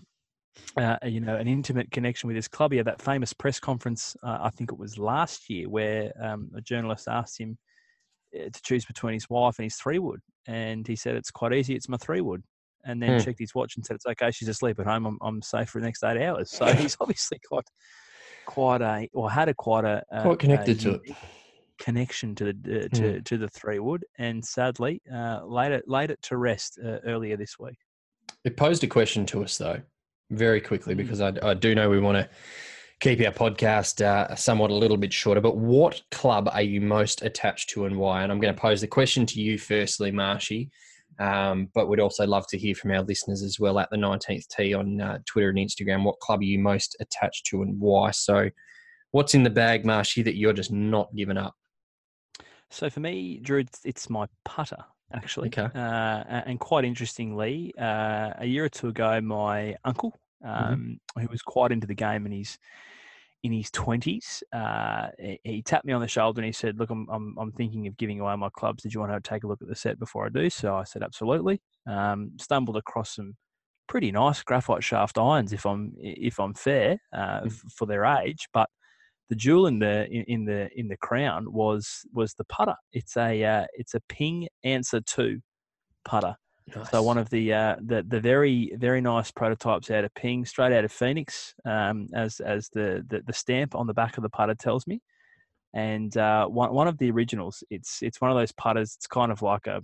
Uh, you know, an intimate connection with his club. He had that famous press conference, uh, I think it was last year, where um, a journalist asked him, uh, to choose between his wife and his three wood. And he said, It's quite easy, it's my three wood. And then Hmm. checked his watch and said, It's okay, she's asleep at home, I'm, I'm safe for the next eight hours. So he's obviously got quite a, or had a quite a, Quite connected a to it. Connection to the uh, to, to the three wood, and sadly uh, laid it laid it to rest uh, earlier this week. It posed a question to us though, very quickly, Mm. because I, I do know we want to keep our podcast uh, somewhat a little bit shorter. But what club are you most attached to and why? And I'm going to pose the question to you firstly, Marshy. Um, but we'd also love to hear from our listeners as well at the 19th tee on uh, Twitter and Instagram. What club are you most attached to and why? So, what's in the bag, Marshy, that you're just not giving up? So for me, Drew, it's, it's my putter actually. Okay. Uh, and quite interestingly, uh, a year or two ago, my uncle, Mm-hmm. um, who was quite into the game and he's in his twenties, uh, he, he tapped me on the shoulder and he said, "Look, I'm, I'm I'm thinking of giving away my clubs. Did you want to take a look at the set before I do?" So I said, "Absolutely." Um, stumbled across some pretty nice graphite shaft irons, if I'm if I'm fair uh, Mm. f- for their age, but the jewel in the in, in the in the crown was was the putter. It's a uh, it's a Ping Anser Two putter. So one of the uh, the the very very nice prototypes out of Ping, straight out of Phoenix, um, as as the, the the stamp on the back of the putter tells me, and uh, one one of the originals. It's it's one of those putters. It's kind of like a,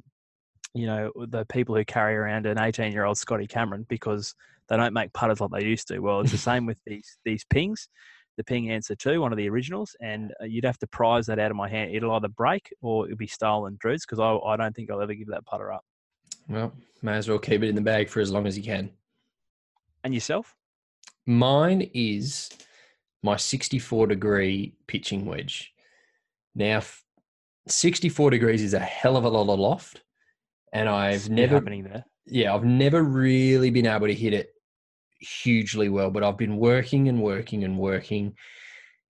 you know, the people who carry around an eighteen year old Scotty Cameron because they don't make putters like they used to. Well, it's the same with these these Pings. The Ping Anser Two, one of the originals, and uh, you'd have to prize that out of my hand. It'll either break or it'll be stolen, Drews, because I, I don't think I'll ever give that putter up. Well, may as well keep it in the bag for as long as you can. And yourself? Mine is my 64 degree pitching wedge. Now, 64 degrees is a hell of a lot of loft, and I've Still never, happening there. yeah, I've never really been able to hit it hugely well, but I've been working and working and working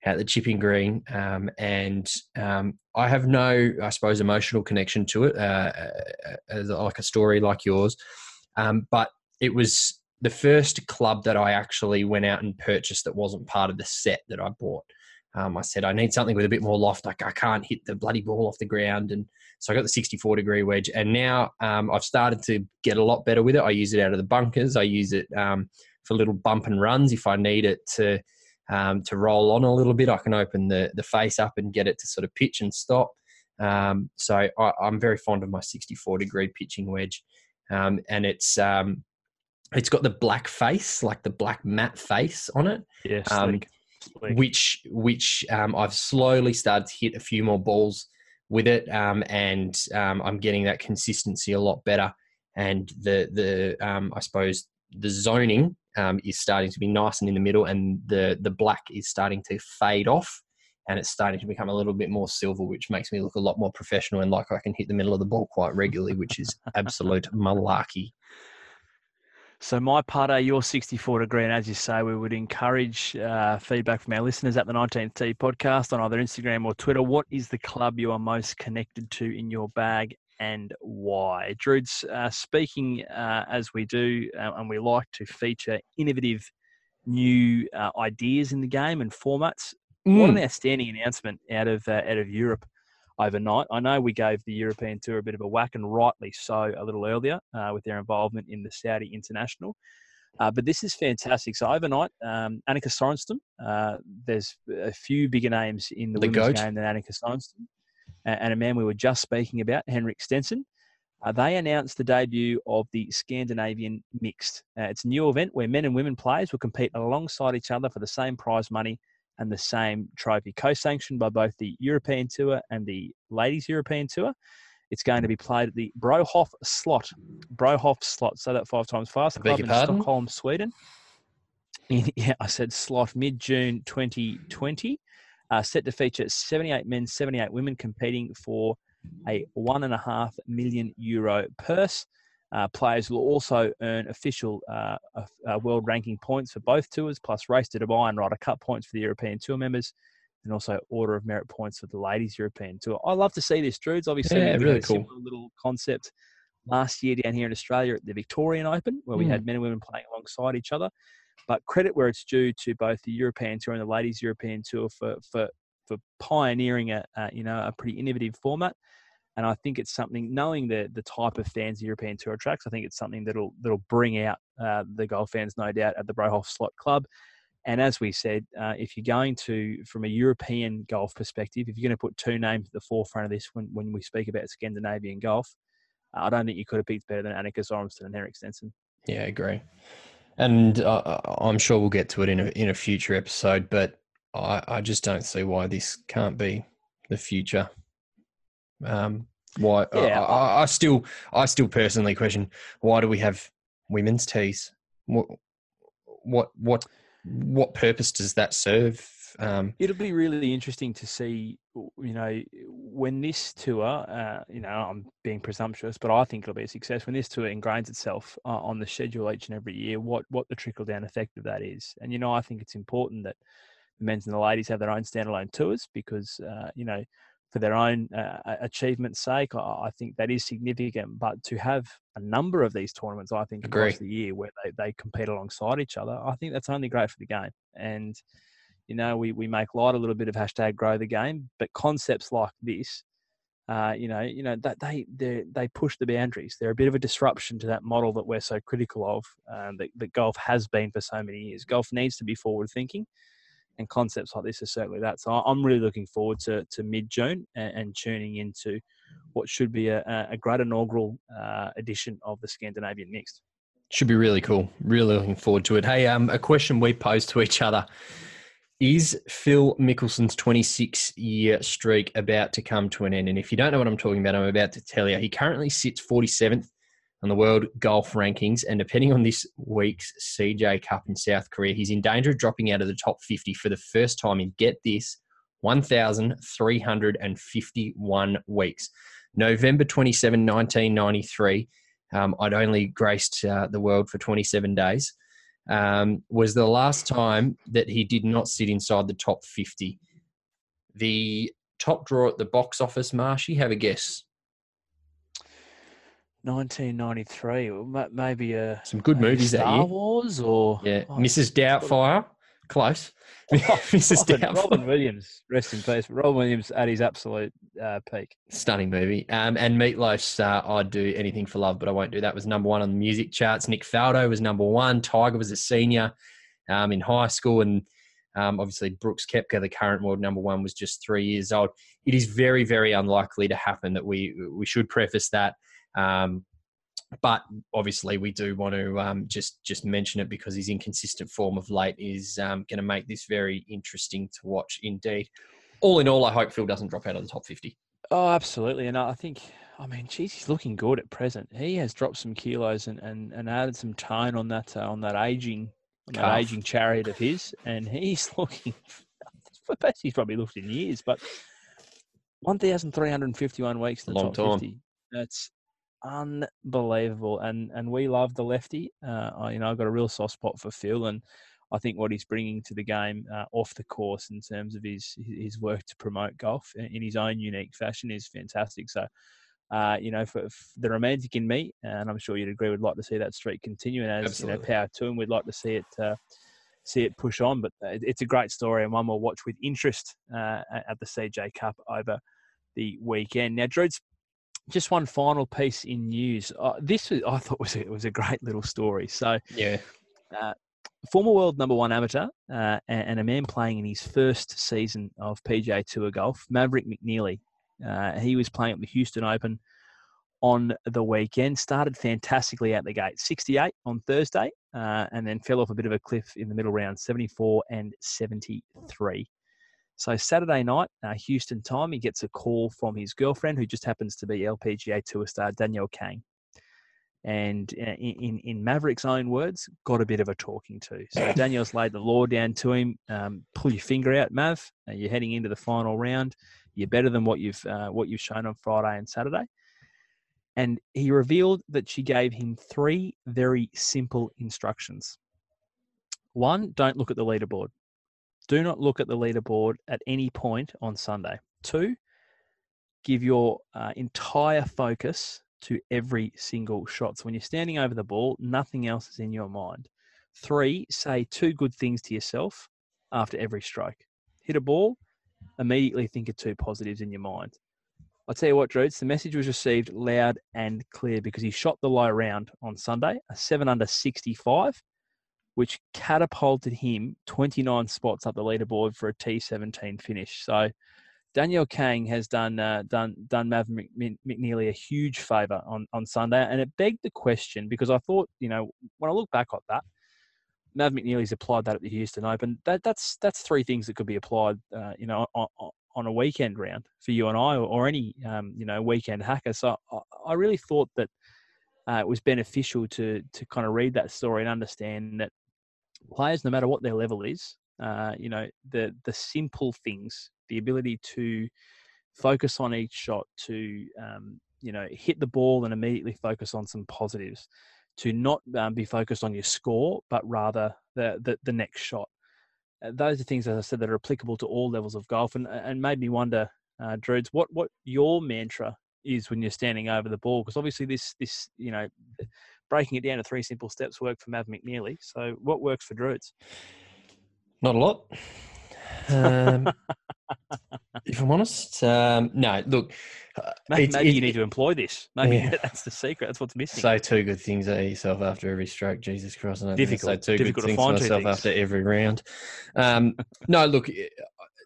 at the chipping green, um, and um, I have no, I suppose, emotional connection to it, uh, as like a story like yours. Um, but it was the first club that I actually went out and purchased that wasn't part of the set that I bought. Um, I said I need something with a bit more loft. Like I can't hit the bloody ball off the ground, and so I got the 64 degree wedge. And now um, I've started to get a lot better with it. I use it out of the bunkers. I use it um, for little bump and runs if I need it to um, to roll on a little bit. I can open the the face up and get it to sort of pitch and stop. Um, so I, I'm very fond of my 64 degree pitching wedge, um, and it's um, it's got the black face, like the black matte face on it, Yeah, um, which which um, I've slowly started to hit a few more balls with it, um, and um, I'm getting that consistency a lot better. And the the um, I suppose the zoning um, is starting to be nice and in the middle, and the the black is starting to fade off, and it's starting to become a little bit more silver, which makes me look a lot more professional and like I can hit the middle of the ball quite regularly, which is absolute malarkey. So my putter, your 64 degree, and as you say, we would encourage uh, feedback from our listeners at the 19th Tee podcast on either Instagram or Twitter. What is the club you are most connected to in your bag and why? Drudes, uh, speaking uh, as we do, uh, and we like to feature innovative new uh, ideas in the game and formats. What an outstanding announcement out of uh, out of Europe overnight. I know we gave the European Tour a bit of a whack, and rightly so, a little earlier uh, with their involvement in the Saudi International. Uh, but this is fantastic. So overnight, um, Annika Sorenstam. Uh, there's a few bigger names in the, The women's goat. game than Annika Sorenstam, and a man we were just speaking about, Henrik Stenson. Uh, they announced the debut of the Scandinavian Mixed. Uh, it's a new event where men and women players will compete alongside each other for the same prize money and the same trophy, co-sanctioned by both the European Tour and the Ladies European Tour. It's going to be played at the Brohof Slot. Bro Hof Slott. Say that five times fast. I Club in pardon? Stockholm, Sweden. Yeah, I said slot mid June 2020. Uh, set to feature 78 men, 78 women competing for a one and a half million euro purse. Uh, players will also earn official uh, uh, uh, world ranking points for both tours, plus race to Dubai and Ryder Cup points for the European Tour members, and also order of merit points for the Ladies European Tour. I love to see this, Drudes. Obviously, Yeah, really cool. similar little concept last year down here in Australia at the Victorian Open, where we Mm. had men and women playing alongside each other. But credit where it's due to both the European Tour and the Ladies European Tour for for for pioneering a, a you know a pretty innovative format. And I think it's something, knowing the the type of fans the European Tour attracts, I think it's something that'll that'll bring out uh, the golf fans, no doubt, at the Bro Hof Slott Club. And as we said, uh, if you're going to, from a European golf perspective, if you're going to put two names at the forefront of this when, when we speak about Scandinavian golf, uh, I don't think you could have picked better than Annika Sorenstam and Henrik Stenson. Yeah, I agree. And uh, I'm sure we'll get to it in a in a future episode, but I, I just don't see why this can't be the future. Um, why? Yeah, I, I, I still, I still personally question why do we have women's tees? What, what, what, what purpose does that serve? Um, It'll be really interesting to see, you know, when this tour, uh, you know, I'm being presumptuous, but I think it'll be a success when this tour ingrains itself uh, on the schedule each and every year. What what the trickle down effect of that is, and you know, I think it's important that the men's and the ladies have their own standalone tours because, uh, you know, for their own uh, achievement's sake, I, I, think that is significant. But to have a number of these tournaments, I think Agree. across the year where they, they compete alongside each other, I think that's only great for the game. And you know, we, we make light a little bit of hashtag grow the game, but concepts like this, uh, you know, you know that they they push the boundaries. They're a bit of a disruption to that model that we're so critical of, um, that, that golf has been for so many years. Golf needs to be forward thinking, and concepts like this are certainly that. So I'm really looking forward to to mid June and, and, tuning into what should be a, a great inaugural uh, edition of the Scandinavian Mixed. Should be really cool. Really looking forward to it. Hey, um, a question we posed to each other is Phil Mickelson's 26 year streak about to come to an end? And if you don't know what I'm talking about, I'm about to tell you. He currently sits 47th on the world golf rankings. And depending on this week's CJ Cup in South Korea, he's in danger of dropping out of the top 50 for the first time in, get this, 1,351 weeks. November 27, 1993, um, I'd only graced uh, the world for 27 days um, was the last time that he did not sit inside the top 50. The top draw at the box office, Marshy, have a guess. 1993, maybe a some good movies Star that year. Wars or yeah, oh, Mrs. Doubtfire, close. Mrs. Robin, Robin, Williams, rest in peace. Robin Williams at his absolute uh, peak. Stunning movie. Um, and Meatloaf's uh, I'd Do Anything for Love, but I won't do that was number one on the music charts. Nick Faldo was number one. Tiger was a senior um, in high school. And um, obviously, Brooks Koepka, the current world number one, was just three years old. It is very, very unlikely to happen that we, we should preface that. Um, but obviously we do want to um, just just mention it because his inconsistent form of late is um, going to make this very interesting to watch indeed. All in all, I hope Phil doesn't drop out of the top fifty. Oh, absolutely, and I think I mean, geez, he's looking good at present. He has dropped some kilos and, and, and added some tone on that uh, on that aging on that aging chariot of his, and he's looking. best he's probably looked in years, but one thousand three hundred fifty-one weeks in the Long top time. fifty. That's unbelievable. And and we love the lefty. Uh, I, you know, I've got a real soft spot for Phil, and I think what he's bringing to the game uh, off the course in terms of his his work to promote golf in his own unique fashion is fantastic. So. Uh, you know, for, for, the romantic in me, and I'm sure you'd agree, we'd like to see that streak continue. And as Absolutely. you know, power to him, we'd like to see it uh, see it push on. But uh, it's a great story and one we'll watch with interest uh, at the CJ Cup over the weekend. Now, Drew, just one final piece in news. Uh, this was, I thought was a, was a great little story. So yeah, uh, former world number one amateur uh, and, a man playing in his first season of PGA Tour golf, Maverick McNeely. Uh, he was playing at the Houston Open on the weekend. Started fantastically out the gate, 68 on Thursday, uh, and then fell off a bit of a cliff in the middle round, 74 and 73. So Saturday night, uh, Houston time, he gets a call from his girlfriend, who just happens to be LPGA Tour star Danielle Kang. And uh, in, in Maverick's own words, got a bit of a talking to. So Danielle's laid the law down to him. Um, pull your finger out, Mav. Uh, you're heading into the final round. You're better than what you've uh, what you've shown on Friday and Saturday. And he revealed that she gave him three very simple instructions. One, don't look at the leaderboard do not look at the leaderboard at any point on Sunday. Two, give your uh, entire focus to every single shot. So when you're standing over the ball, nothing else is in your mind. Three, say two good things to yourself after every stroke. Hit a ball, immediately think of two positives in your mind. I'll tell you what, Drew, the message was received loud and clear because he shot the low round on Sunday, a 7 under 65 which catapulted him 29 spots up the leaderboard for a T17 finish. So Danielle Kang has done uh, done done Mav McNeely a huge favour on on Sunday, and it begged the question because I thought, you know, when I look back at that, Mav McNeely's applied that at the Houston Open. That that's that's three things that could be applied, uh, you know, on, on, a weekend round for you and I, or, or any um, you know weekend hacker. So I, I really thought that uh, it was beneficial to to kind of read that story and understand that players, no matter what their level is, uh, you know, the the simple things, the ability to focus on each shot, to um, you know, hit the ball and immediately focus on some positives, to not um, be focused on your score, but rather the the, the next shot. Uh, those are things, as I said, that are applicable to all levels of golf, and and made me wonder, uh, what what your mantra is when you're standing over the ball, because obviously this this you know breaking it down to three simple steps worked for Mav McNeely. So what works for Drudes? Not a lot. Um, if I'm honest, um, no. Look, uh, maybe, maybe you need to employ this. Maybe yeah. that's the secret. That's what's missing. Say two good things at yourself after every stroke. Jesus Christ! I difficult. Say two difficult good things to myself after every round. Um, no, look,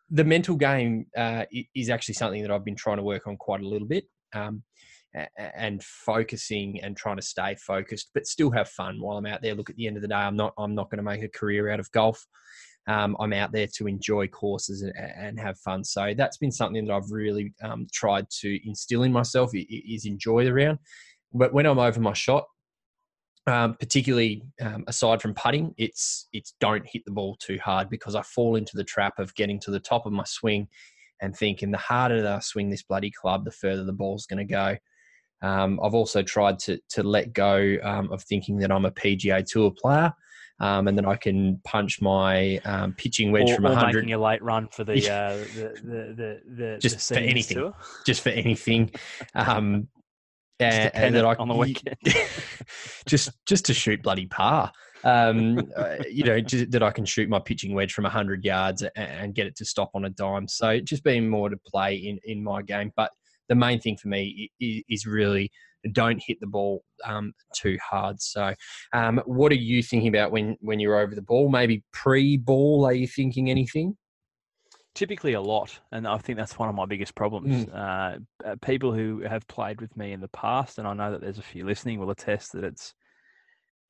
the mental game uh, is actually something that I've been trying to work on quite a little bit. Um, and focusing and trying to stay focused, but still have fun while I'm out there. Look, at the end of the day, I'm not I'm not going to make a career out of golf um, I'm out there to enjoy courses and, and, have fun. So that's been something that I've really um, tried to instill in myself is enjoy the round. But when I'm over my shot, um, particularly um, aside from putting, it's it's don't hit the ball too hard because I fall into the trap of getting to the top of my swing and thinking the harder that I swing this bloody club, the further the ball's going to go. Um, I've also tried to to let go um, of thinking that I'm a PGA Tour player um, and then I can punch my um, pitching wedge or, from a hundred. Making a late run for the uh, the, the, the, the just the for anything, tour. just for anything. Um, and, and that I, on the weekend, just just to shoot bloody par. Um, uh, you know, just, that I can shoot my pitching wedge from 100 yards and, and, get it to stop on a dime. So just being more to play in, in my game. But the main thing for me is, really don't hit the ball um, too hard. So, um, what are you thinking about when when you're over the ball? Maybe pre-ball, are you thinking anything? Typically, a lot, and I think that's one of my biggest problems. Mm. Uh, uh, people who have played with me in the past, and I know that there's a few listening, will attest that it's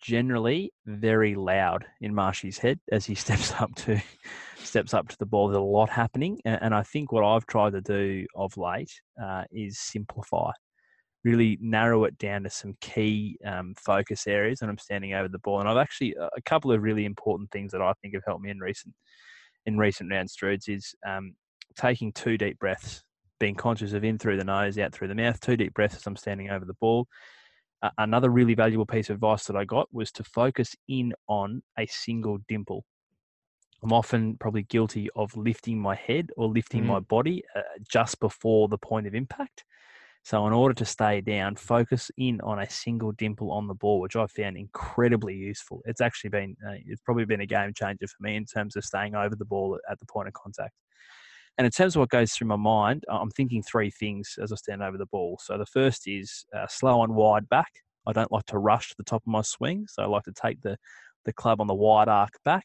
generally very loud in Marshy's head as he steps up to steps up to the ball. There's a lot happening, and, and I think what I've tried to do of late uh, is simplify really narrow it down to some key um, focus areas and I'm standing over the ball. And I've actually a couple of really important things that I think have helped me in recent in recent rounds, Drudes, is um, taking two deep breaths, being conscious of in through the nose, out through the mouth, two deep breaths as I'm standing over the ball. Uh, another really valuable piece of advice that I got was to focus in on a single dimple. I'm often probably guilty of lifting my head or lifting mm. my body uh, just before the point of impact. So, in order to stay down, focus in on a single dimple on the ball, which I found incredibly useful. It's actually been, uh, it's probably been a game changer for me in terms of staying over the ball at the point of contact. And in terms of what goes through my mind, I'm thinking three things as I stand over the ball. So, the first is uh, slow and wide back. I don't like to rush to the top of my swing, so I like to take the, the club on the wide arc back.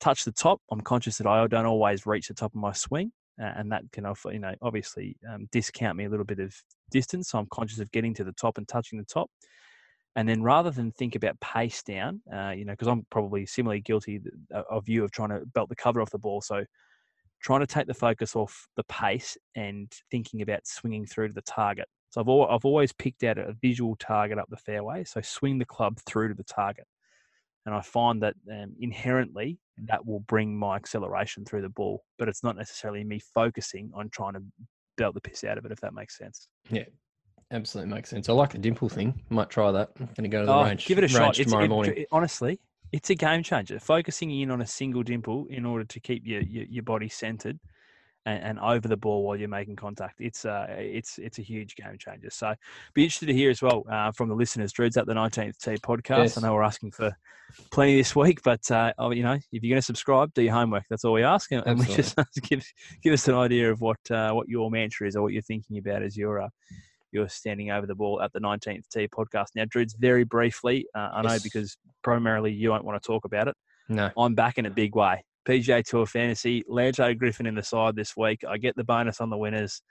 Touch the top. I'm conscious that I don't always reach the top of my swing uh, and that can offer, you know, obviously um, discount me a little bit of distance. So I'm conscious of getting to the top and touching the top. And then rather than think about pace down, uh, you know, because I'm probably similarly guilty of you of trying to belt the cover off the ball. So trying to take the focus off the pace and thinking about swinging through to the target. So I've, al- I've always picked out a visual target up the fairway. So swing the club through to the target. And I find that um, inherently that will bring my acceleration through the ball, but it's not necessarily me focusing on trying to belt the piss out of it, if that makes sense. Yeah, absolutely makes sense. I like the dimple thing. Might try that. I'm going to go to the oh, range. Give it a shot tomorrow it, morning. It, honestly, it's a game changer. Focusing in on a single dimple in order to keep your, your, your body centered and, and, over the ball while you're making contact. It's uh, it's it's a huge game changer. So, be interested to hear as well uh, from the listeners. Drew's at the 19th Tee podcast. Yes. I know we're asking for plenty this week, but uh, oh, you know, if you're going to subscribe, do your homework. That's all we ask, and, and we just give give us an idea of what uh, what your mantra is or what you're thinking about as you're uh, you're standing over the ball at the 19th Tee podcast. Now, Drew's very briefly, uh, I know because primarily you won't want to talk about it. No, I'm back in a big way PGA Tour Fantasy. Lanto Griffin in the side this week. I get the bonus on the winners.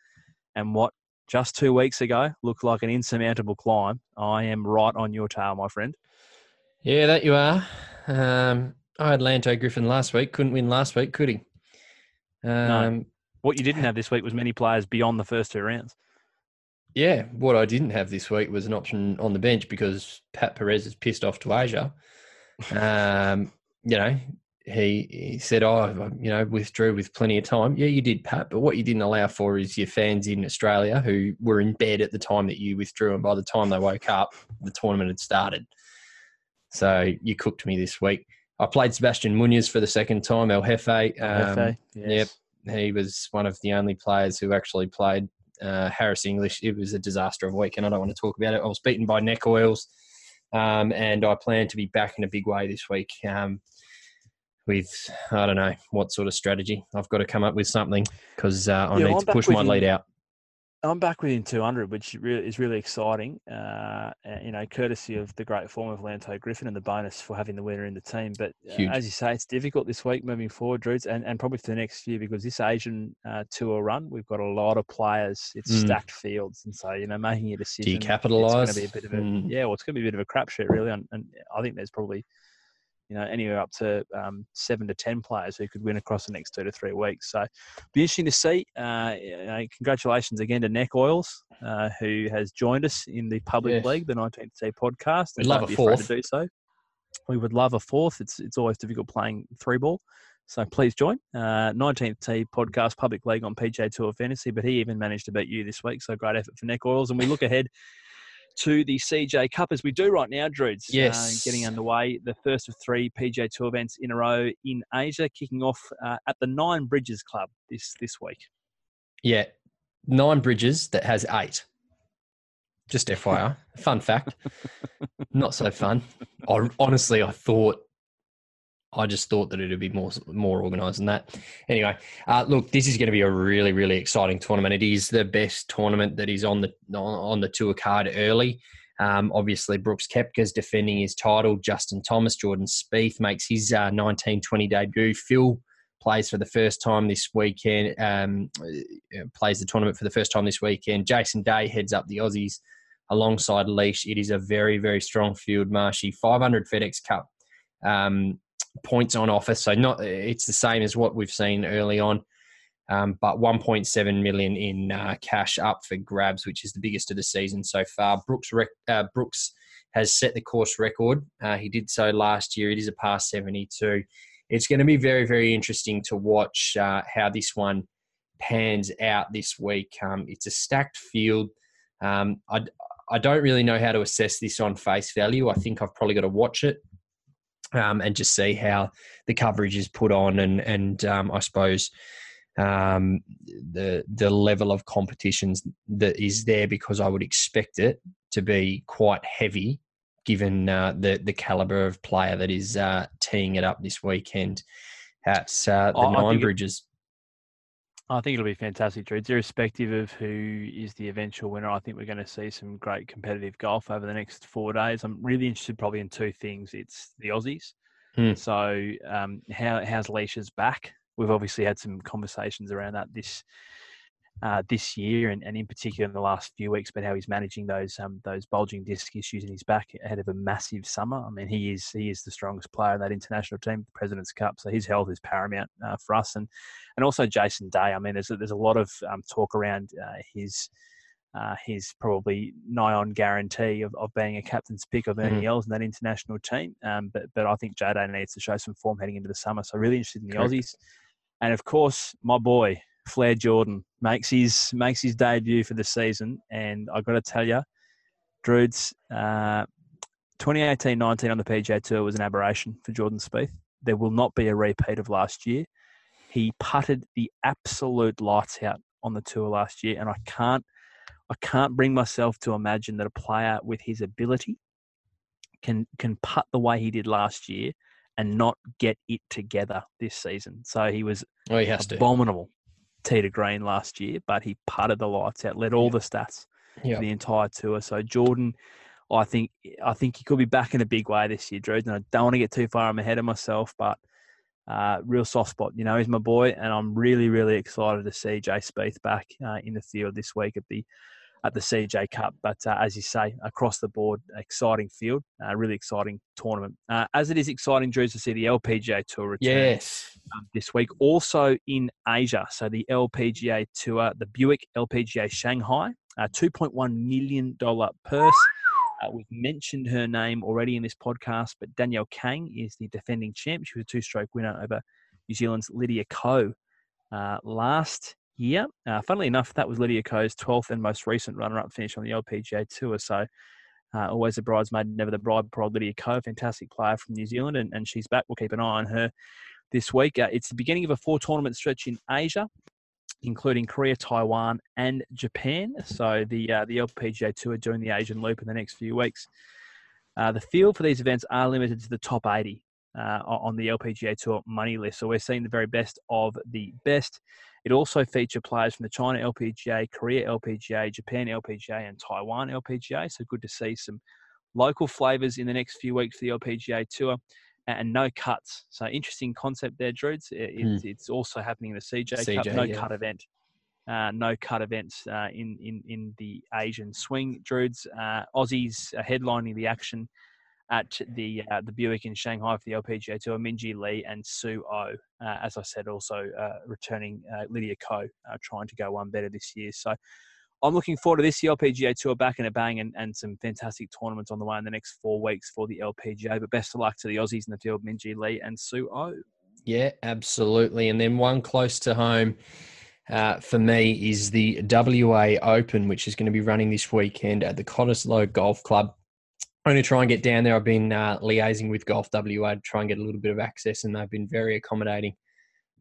And what just two weeks ago looked like an insurmountable climb, I am right on your tail, my friend. Yeah, that you are. Um, I had Lanto Griffin last week. Couldn't win last week, could he? Um, no. What you didn't have this week was many players beyond the first two rounds. Yeah, what I didn't have this week was an option on the bench because Pat Perez is pissed off to Asia. Um, you know, he, he said, "Oh, you know, withdrew with plenty of time." Yeah, you did, Pat. But what you didn't allow for is your fans in Australia who were in bed at the time that you withdrew, and by the time they woke up, the tournament had started. So you cooked me this week. I played Sebastian Munoz for the second time, El Jefe. Um, Jefe yes. Yep, he was one of the only players who actually played. Uh, Harris English, it was a disaster of a week, and I don't want to talk about it. I was beaten by neck oils, um, and I plan to be back in a big way this week. Um, with I don't know what sort of strategy. I've got to come up with something because uh, I yeah, need I'm to push my lead out. I'm back within 200, which is really exciting. Uh, you know, courtesy of the great form of Lanto Griffin and the bonus for having the winner in the team. But uh, as you say, it's difficult this week moving forward, Drews, and, and probably for the next few because this Asian uh, tour run, we've got a lot of players. It's mm. stacked fields, and so you know, making a decision. Do you capitalise? It's going to be a bit of a mm. yeah. Well, it's going to be a bit of a crapshoot, really. And, and I think there's probably you know, anywhere up to um, seven to ten players who could win across the next two to three weeks. So, be interesting to see. Uh, congratulations again to Neck Oils, uh, who has joined us in the public yes. league, the 19th Tee podcast. We'd love a fourth. To do so. We would love a fourth. It's it's always difficult playing three ball. So please join. Uh, 19th Tee podcast, public league on PGA Tour Fantasy, but he even managed to beat you this week. So great effort for Neck Oils. And we look ahead to the CJ Cup as we do right now, Druids. Uh, yes. Uh, getting underway. The first of three PGA Tour events in a row in Asia, kicking off uh, at the Nine Bridges Club this this week. Yeah, Nine Bridges that has eight. Just FYI, fun fact. Not so fun. I, honestly, I thought I just thought that it'd be more more organised than that. Anyway, uh, look, this is going to be a really really exciting tournament. It is the best tournament that is on the on the tour card early. Um, obviously, Brooks Koepka's defending his title. Justin Thomas, Jordan Spieth makes his uh, 1920 debut. Phil plays for the first time this weekend. Um, uh, plays the tournament for the first time this weekend. Jason Day heads up the Aussies alongside Leish. It is a very very strong field. Marshy 500 FedEx Cup. Um, points on offer. So not it's the same as what we've seen early on, um, but 1.7 million in uh, cash up for grabs, which is the biggest of the season so far. Brooks rec- uh, Brooks has set the course record. Uh, he did so last year. It is a past 72. It's going to be very very interesting to watch uh, how this one pans out this week. Um, it's a stacked field. Um, I, I don't really know how to assess this on face value. I think I've probably got to watch it um, and just see how the coverage is put on, and and um, I suppose um, the the level of competitions that is there because I would expect it to be quite heavy, given uh, the the caliber of player that is uh, teeing it up this weekend at uh, the Nine Bridges. I think it'll be fantastic, Drew. It's Irrespective of who is the eventual winner, I think we're going to see some great competitive golf over the next four days. I'm really interested, probably in two things. It's the Aussies. Hmm. So, um, how how's Leish's back? We've obviously had some conversations around that this uh, this year, and, and in particular in the last few weeks, but how he's managing those um, those bulging disc issues in his back ahead of a massive summer. I mean, he is he is the strongest player in that international team, the Presidents Cup. So his health is paramount uh, for us, and and also Jason Day. I mean, there's a, there's a lot of um, talk around uh, his. Uh, his probably nigh on guarantee of, of being a captain's pick of Ernie. Els in that international team. Um, but but I think Jade needs to show some form heading into the summer. So really interested in the Correct. Aussies. And of course, my boy, Flair Jordan makes his makes his debut for the season, and I got to tell you, Druids, uh, 2018-19 on the PGA Tour was an aberration for Jordan Spieth. There will not be a repeat of last year. He putted the absolute lights out on the tour last year, and I can't I can't bring myself to imagine that a player with his ability can can putt the way he did last year and not get it together this season. So he was oh, he has abominable tee to green last year, but he putted the lights out, led all the stats for the entire tour. So Jordan, I think I think he could be back in a big way this year, Drew. And I don't want to get too far I'm ahead of myself, but uh, real soft spot. You know, he's my boy, and I'm really, really excited to see Jay Spieth back uh, in the field this week at the at the CJ Cup. But uh, as you say, across the board, exciting field, uh, really exciting tournament. Uh, as it is exciting, Drew, to see the LPGA Tour return Yes. um, this week. Also in Asia, so the LPGA Tour, the Buick LPGA Shanghai, uh, $2.1 million purse. Uh, we've mentioned her name already in this podcast, but Danielle Kang is the defending champ. She was a two stroke winner over New Zealand's Lydia Ko uh, last year. Uh, funnily enough, that was Lydia Ko's 12th and most recent runner up finish on the LPGA Tour. So, uh, always a bridesmaid, never the bride. Poor Lydia Ko, fantastic player from New Zealand, and, and she's back. We'll keep an eye on her this week. Uh, it's the beginning of a four tournament stretch in Asia, including Korea, Taiwan, and Japan. So the uh, the LPGA Tour doing the Asian Loop in the next few weeks. Uh, the field for these events are limited to the top 80 uh, on the LPGA Tour money list. So we're seeing the very best of the best. It also features players from the China LPGA, Korea LPGA, Japan LPGA, and Taiwan LPGA. So good to see some local flavours in the next few weeks for the LPGA Tour and no cuts. So interesting concept there, Druids. It, it's, it's also happening in the CJ, Cup, no yeah. cut event. Uh, no cut events uh, in, in in the Asian swing, Druids. Uh, Aussies are headlining the action at the uh, the Buick in Shanghai for the LPGA Tour. Minjee Lee and Sue O. Uh, as I said, also uh, returning uh, Lydia Ko, uh, trying to go one better this year. So I'm looking forward to this LPGA Tour back in a bang and, and some fantastic tournaments on the way in the next four weeks for the LPGA. But best of luck to the Aussies in the field, Minjee Lee and Sue O. Yeah, absolutely. And then one close to home uh, for me is the WA Open, which is going to be running this weekend at the Cottesloe Golf Club. To try and get down there. I've been uh, liaising with Golf WA to try and get a little bit of access, and they've been very accommodating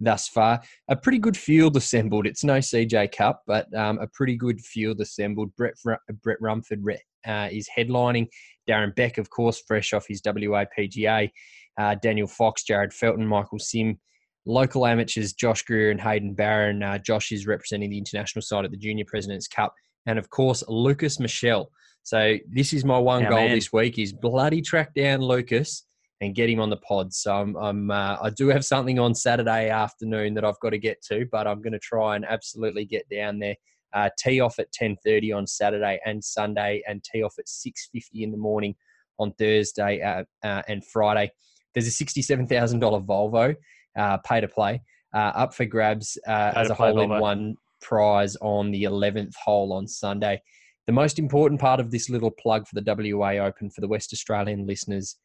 thus far. A pretty good field assembled. It's no CJ Cup, but um, a pretty good field assembled. Brett, Brett Rumford uh, is headlining. Darren Beck, of course, fresh off his WA PGA. Uh, Daniel Fox, Jarryd Felton, Michael Sim. Local amateurs, Josh Greer and Hayden Barron. Uh, Josh is representing the international side at the Junior President's Cup. And of course, Lucas Michelle. So this is my one Yeah, goal man. this week is bloody track down Lucas and get him on the pod. So I'm, I'm uh, I do have something on Saturday afternoon that I've got to get to, but I'm going to try and absolutely get down there. Uh, tee off at 10:30 on Saturday and Sunday, and tee off at 6:50 in the morning on Thursday uh, uh, and Friday. There's a sixty-seven thousand dollar Volvo uh, pay to play uh, up for grabs uh, as a hole in one prize on the 11th hole on Sunday. The most important part of this little plug for the WA Open for the West Australian listeners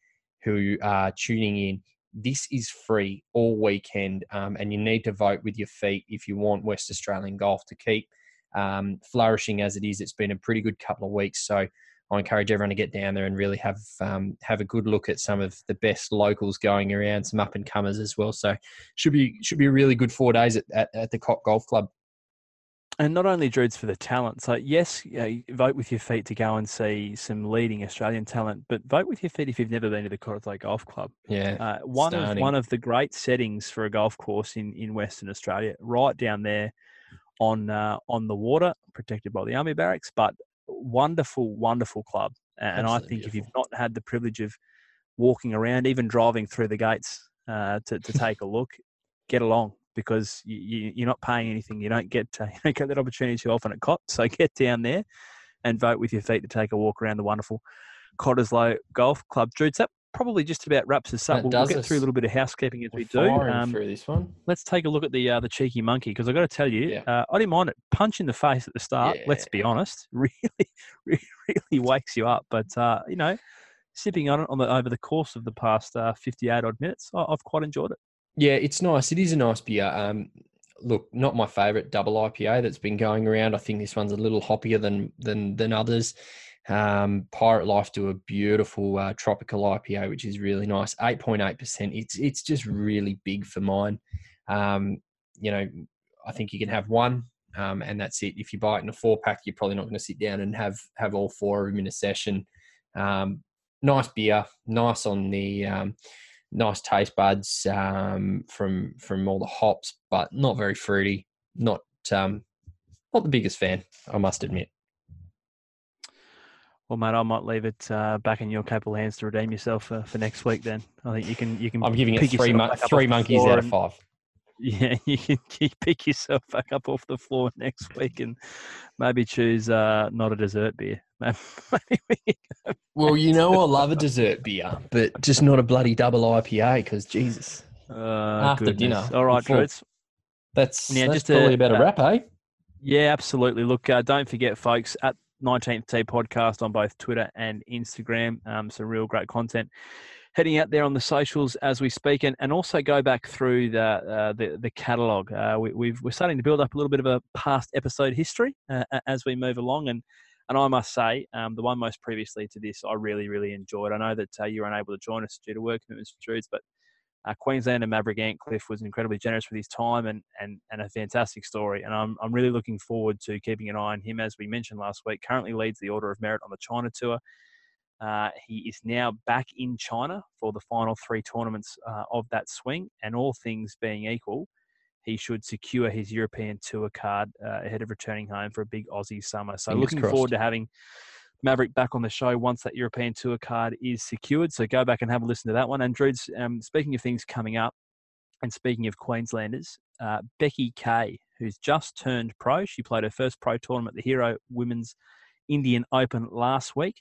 who are tuning in. This is free all weekend, um, and you need to vote with your feet if you want West Australian golf to keep um, flourishing as it is. It's been a pretty good couple of weeks, so I encourage everyone to get down there and really have um, have a good look at some of the best locals going around, some up and comers as well. So should be should be a really good four days at, at, at the Cock Golf Club. And not only Druids for the talent. So yes, you know, vote with your feet to go and see some leading Australian talent, but vote with your feet if you've never been to the Cottesloe Golf Club. Yeah, Uh, one of one of the great settings for a golf course in, in Western Australia, right down there on uh, on the water, protected by the army barracks. But wonderful, wonderful club. And I Absolutely think if you've not had the privilege of walking around, even driving through the gates uh, to to take a look, get along because you, you, you're not paying anything. You don't get uh, you don't get that opportunity too often at COT. So get down there and vote with your feet to take a walk around the wonderful Cottesloe Golf Club. Drew, that probably just about wraps us up. We'll, we'll get through a little bit of housekeeping as we do. Um, through this one. let's take a look at the uh, the cheeky monkey because I've got to tell you, Yeah. uh, I didn't mind it. Punch in the face at the start. Let's be honest, really, really, really wakes you up. But uh, you know, sipping on it on the over the course of the past uh, fifty eight odd minutes, I, I've quite enjoyed it. Yeah, it's nice. It is a nice beer. Um, look, not my favourite double IPA that's been going around. I think this one's a little hoppier than than than others. Um, Pirate Life do a beautiful uh, tropical IPA, which is really nice. Eight point eight percent. It's it's just really big for mine. Um, you know, I think you can have one, um, and that's it. If you buy it in a four pack, you're probably not going to sit down and have have all four of them in a session. Um, nice beer, nice on the um, nice taste buds um, from from all the hops, but not very fruity. Not um, not the biggest fan, I must admit. Well, mate, I might leave it uh, back in your capable hands to redeem yourself for, for next week. Then I think you can you can. I'm giving it three yourself mon- back up three monkeys out of five. Yeah, you can pick yourself back up off the floor next week and maybe choose uh, not a dessert beer. Maybe we can Well, you know I love a dessert beer, but just not a bloody double IPA because Jesus, Uh, After goodness. dinner, All right, before- that's Yeah, that's just a- probably about a uh, wrap, eh? Yeah, absolutely. Look, uh, don't forget, folks, at 19th Tee podcast on both Twitter and Instagram. Um, some real great content heading out there on the socials as we speak, and, and also go back through the uh, the, the catalogue. Uh, we, we're starting to build up a little bit of a past episode history uh, as we move along, and and I must say, um, the one most previously to this, I really, really enjoyed. I know that uh, you were unable to join us due to work commitments, Drudes, but uh, Queenslander Maverick Antcliffe was incredibly generous with his time and, and, and a fantastic story. And I'm, I'm really looking forward to keeping an eye on him. As we mentioned last week, currently leads the Order of Merit on the China Tour. Uh, he is now back in China for the final three tournaments uh, of that swing. And all things being equal, he should secure his European Tour card uh, ahead of returning home for a big Aussie summer. So Fingers looking crossed. forward to having Maverick back on the show once that European Tour card is secured. So go back and have a listen to that one. And Drudes, um, speaking of things coming up, and speaking of Queenslanders, uh, Becky Kay, who's just turned pro, she played her first pro tournament, the Hero Women's Indian Open last week.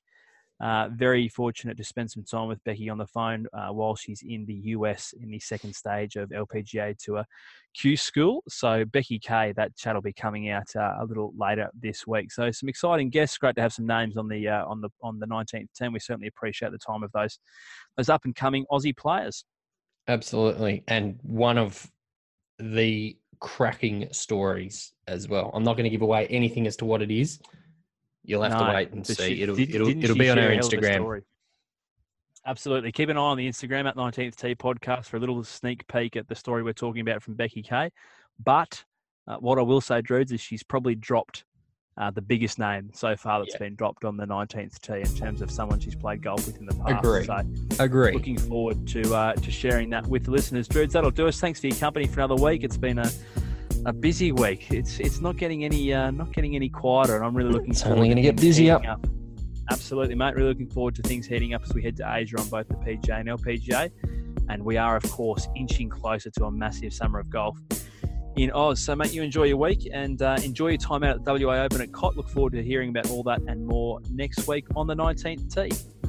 Uh, very fortunate to spend some time with Becky on the phone uh, while she's in the US in the second stage of LPGA Tour Q School. So Becky Kay, that chat will be coming out uh, a little later this week. So some exciting guests. Great to have some names on the uh, on the on the 19th team. We certainly appreciate the time of those those up and coming Aussie players. Absolutely, and one of the cracking stories as well. I'm not going to give away anything as to what it is. You'll have No, to wait and see. she- it'll did- it'll it'll be on our a hell of a Instagram. Absolutely. Keep an eye on the Instagram at 19th Tee podcast for a little sneak peek at the story we're talking about from Becky Kay. But uh, what I will say, Drudes, is she's probably dropped uh, the biggest name so far that's Yeah. been dropped on the 19th Tee in terms of someone she's played golf with in the past. Agree. So Agree. looking forward to uh, to sharing that with the listeners. Drudes, that'll do us. Thanks for your company for another week. It's been a a busy week. It's it's not getting any uh, not getting any quieter, and I'm really looking. It's forward only to gonna get busier. heating up. Absolutely, mate. Really looking forward to things heating up as we head to Asia on both the PGA and LPGA, and we are of course inching closer to a massive summer of golf in Oz. So, mate, you enjoy your week and uh, enjoy your time out at the WA Open at Cot. Look forward to hearing about all that and more next week on the 19th tee.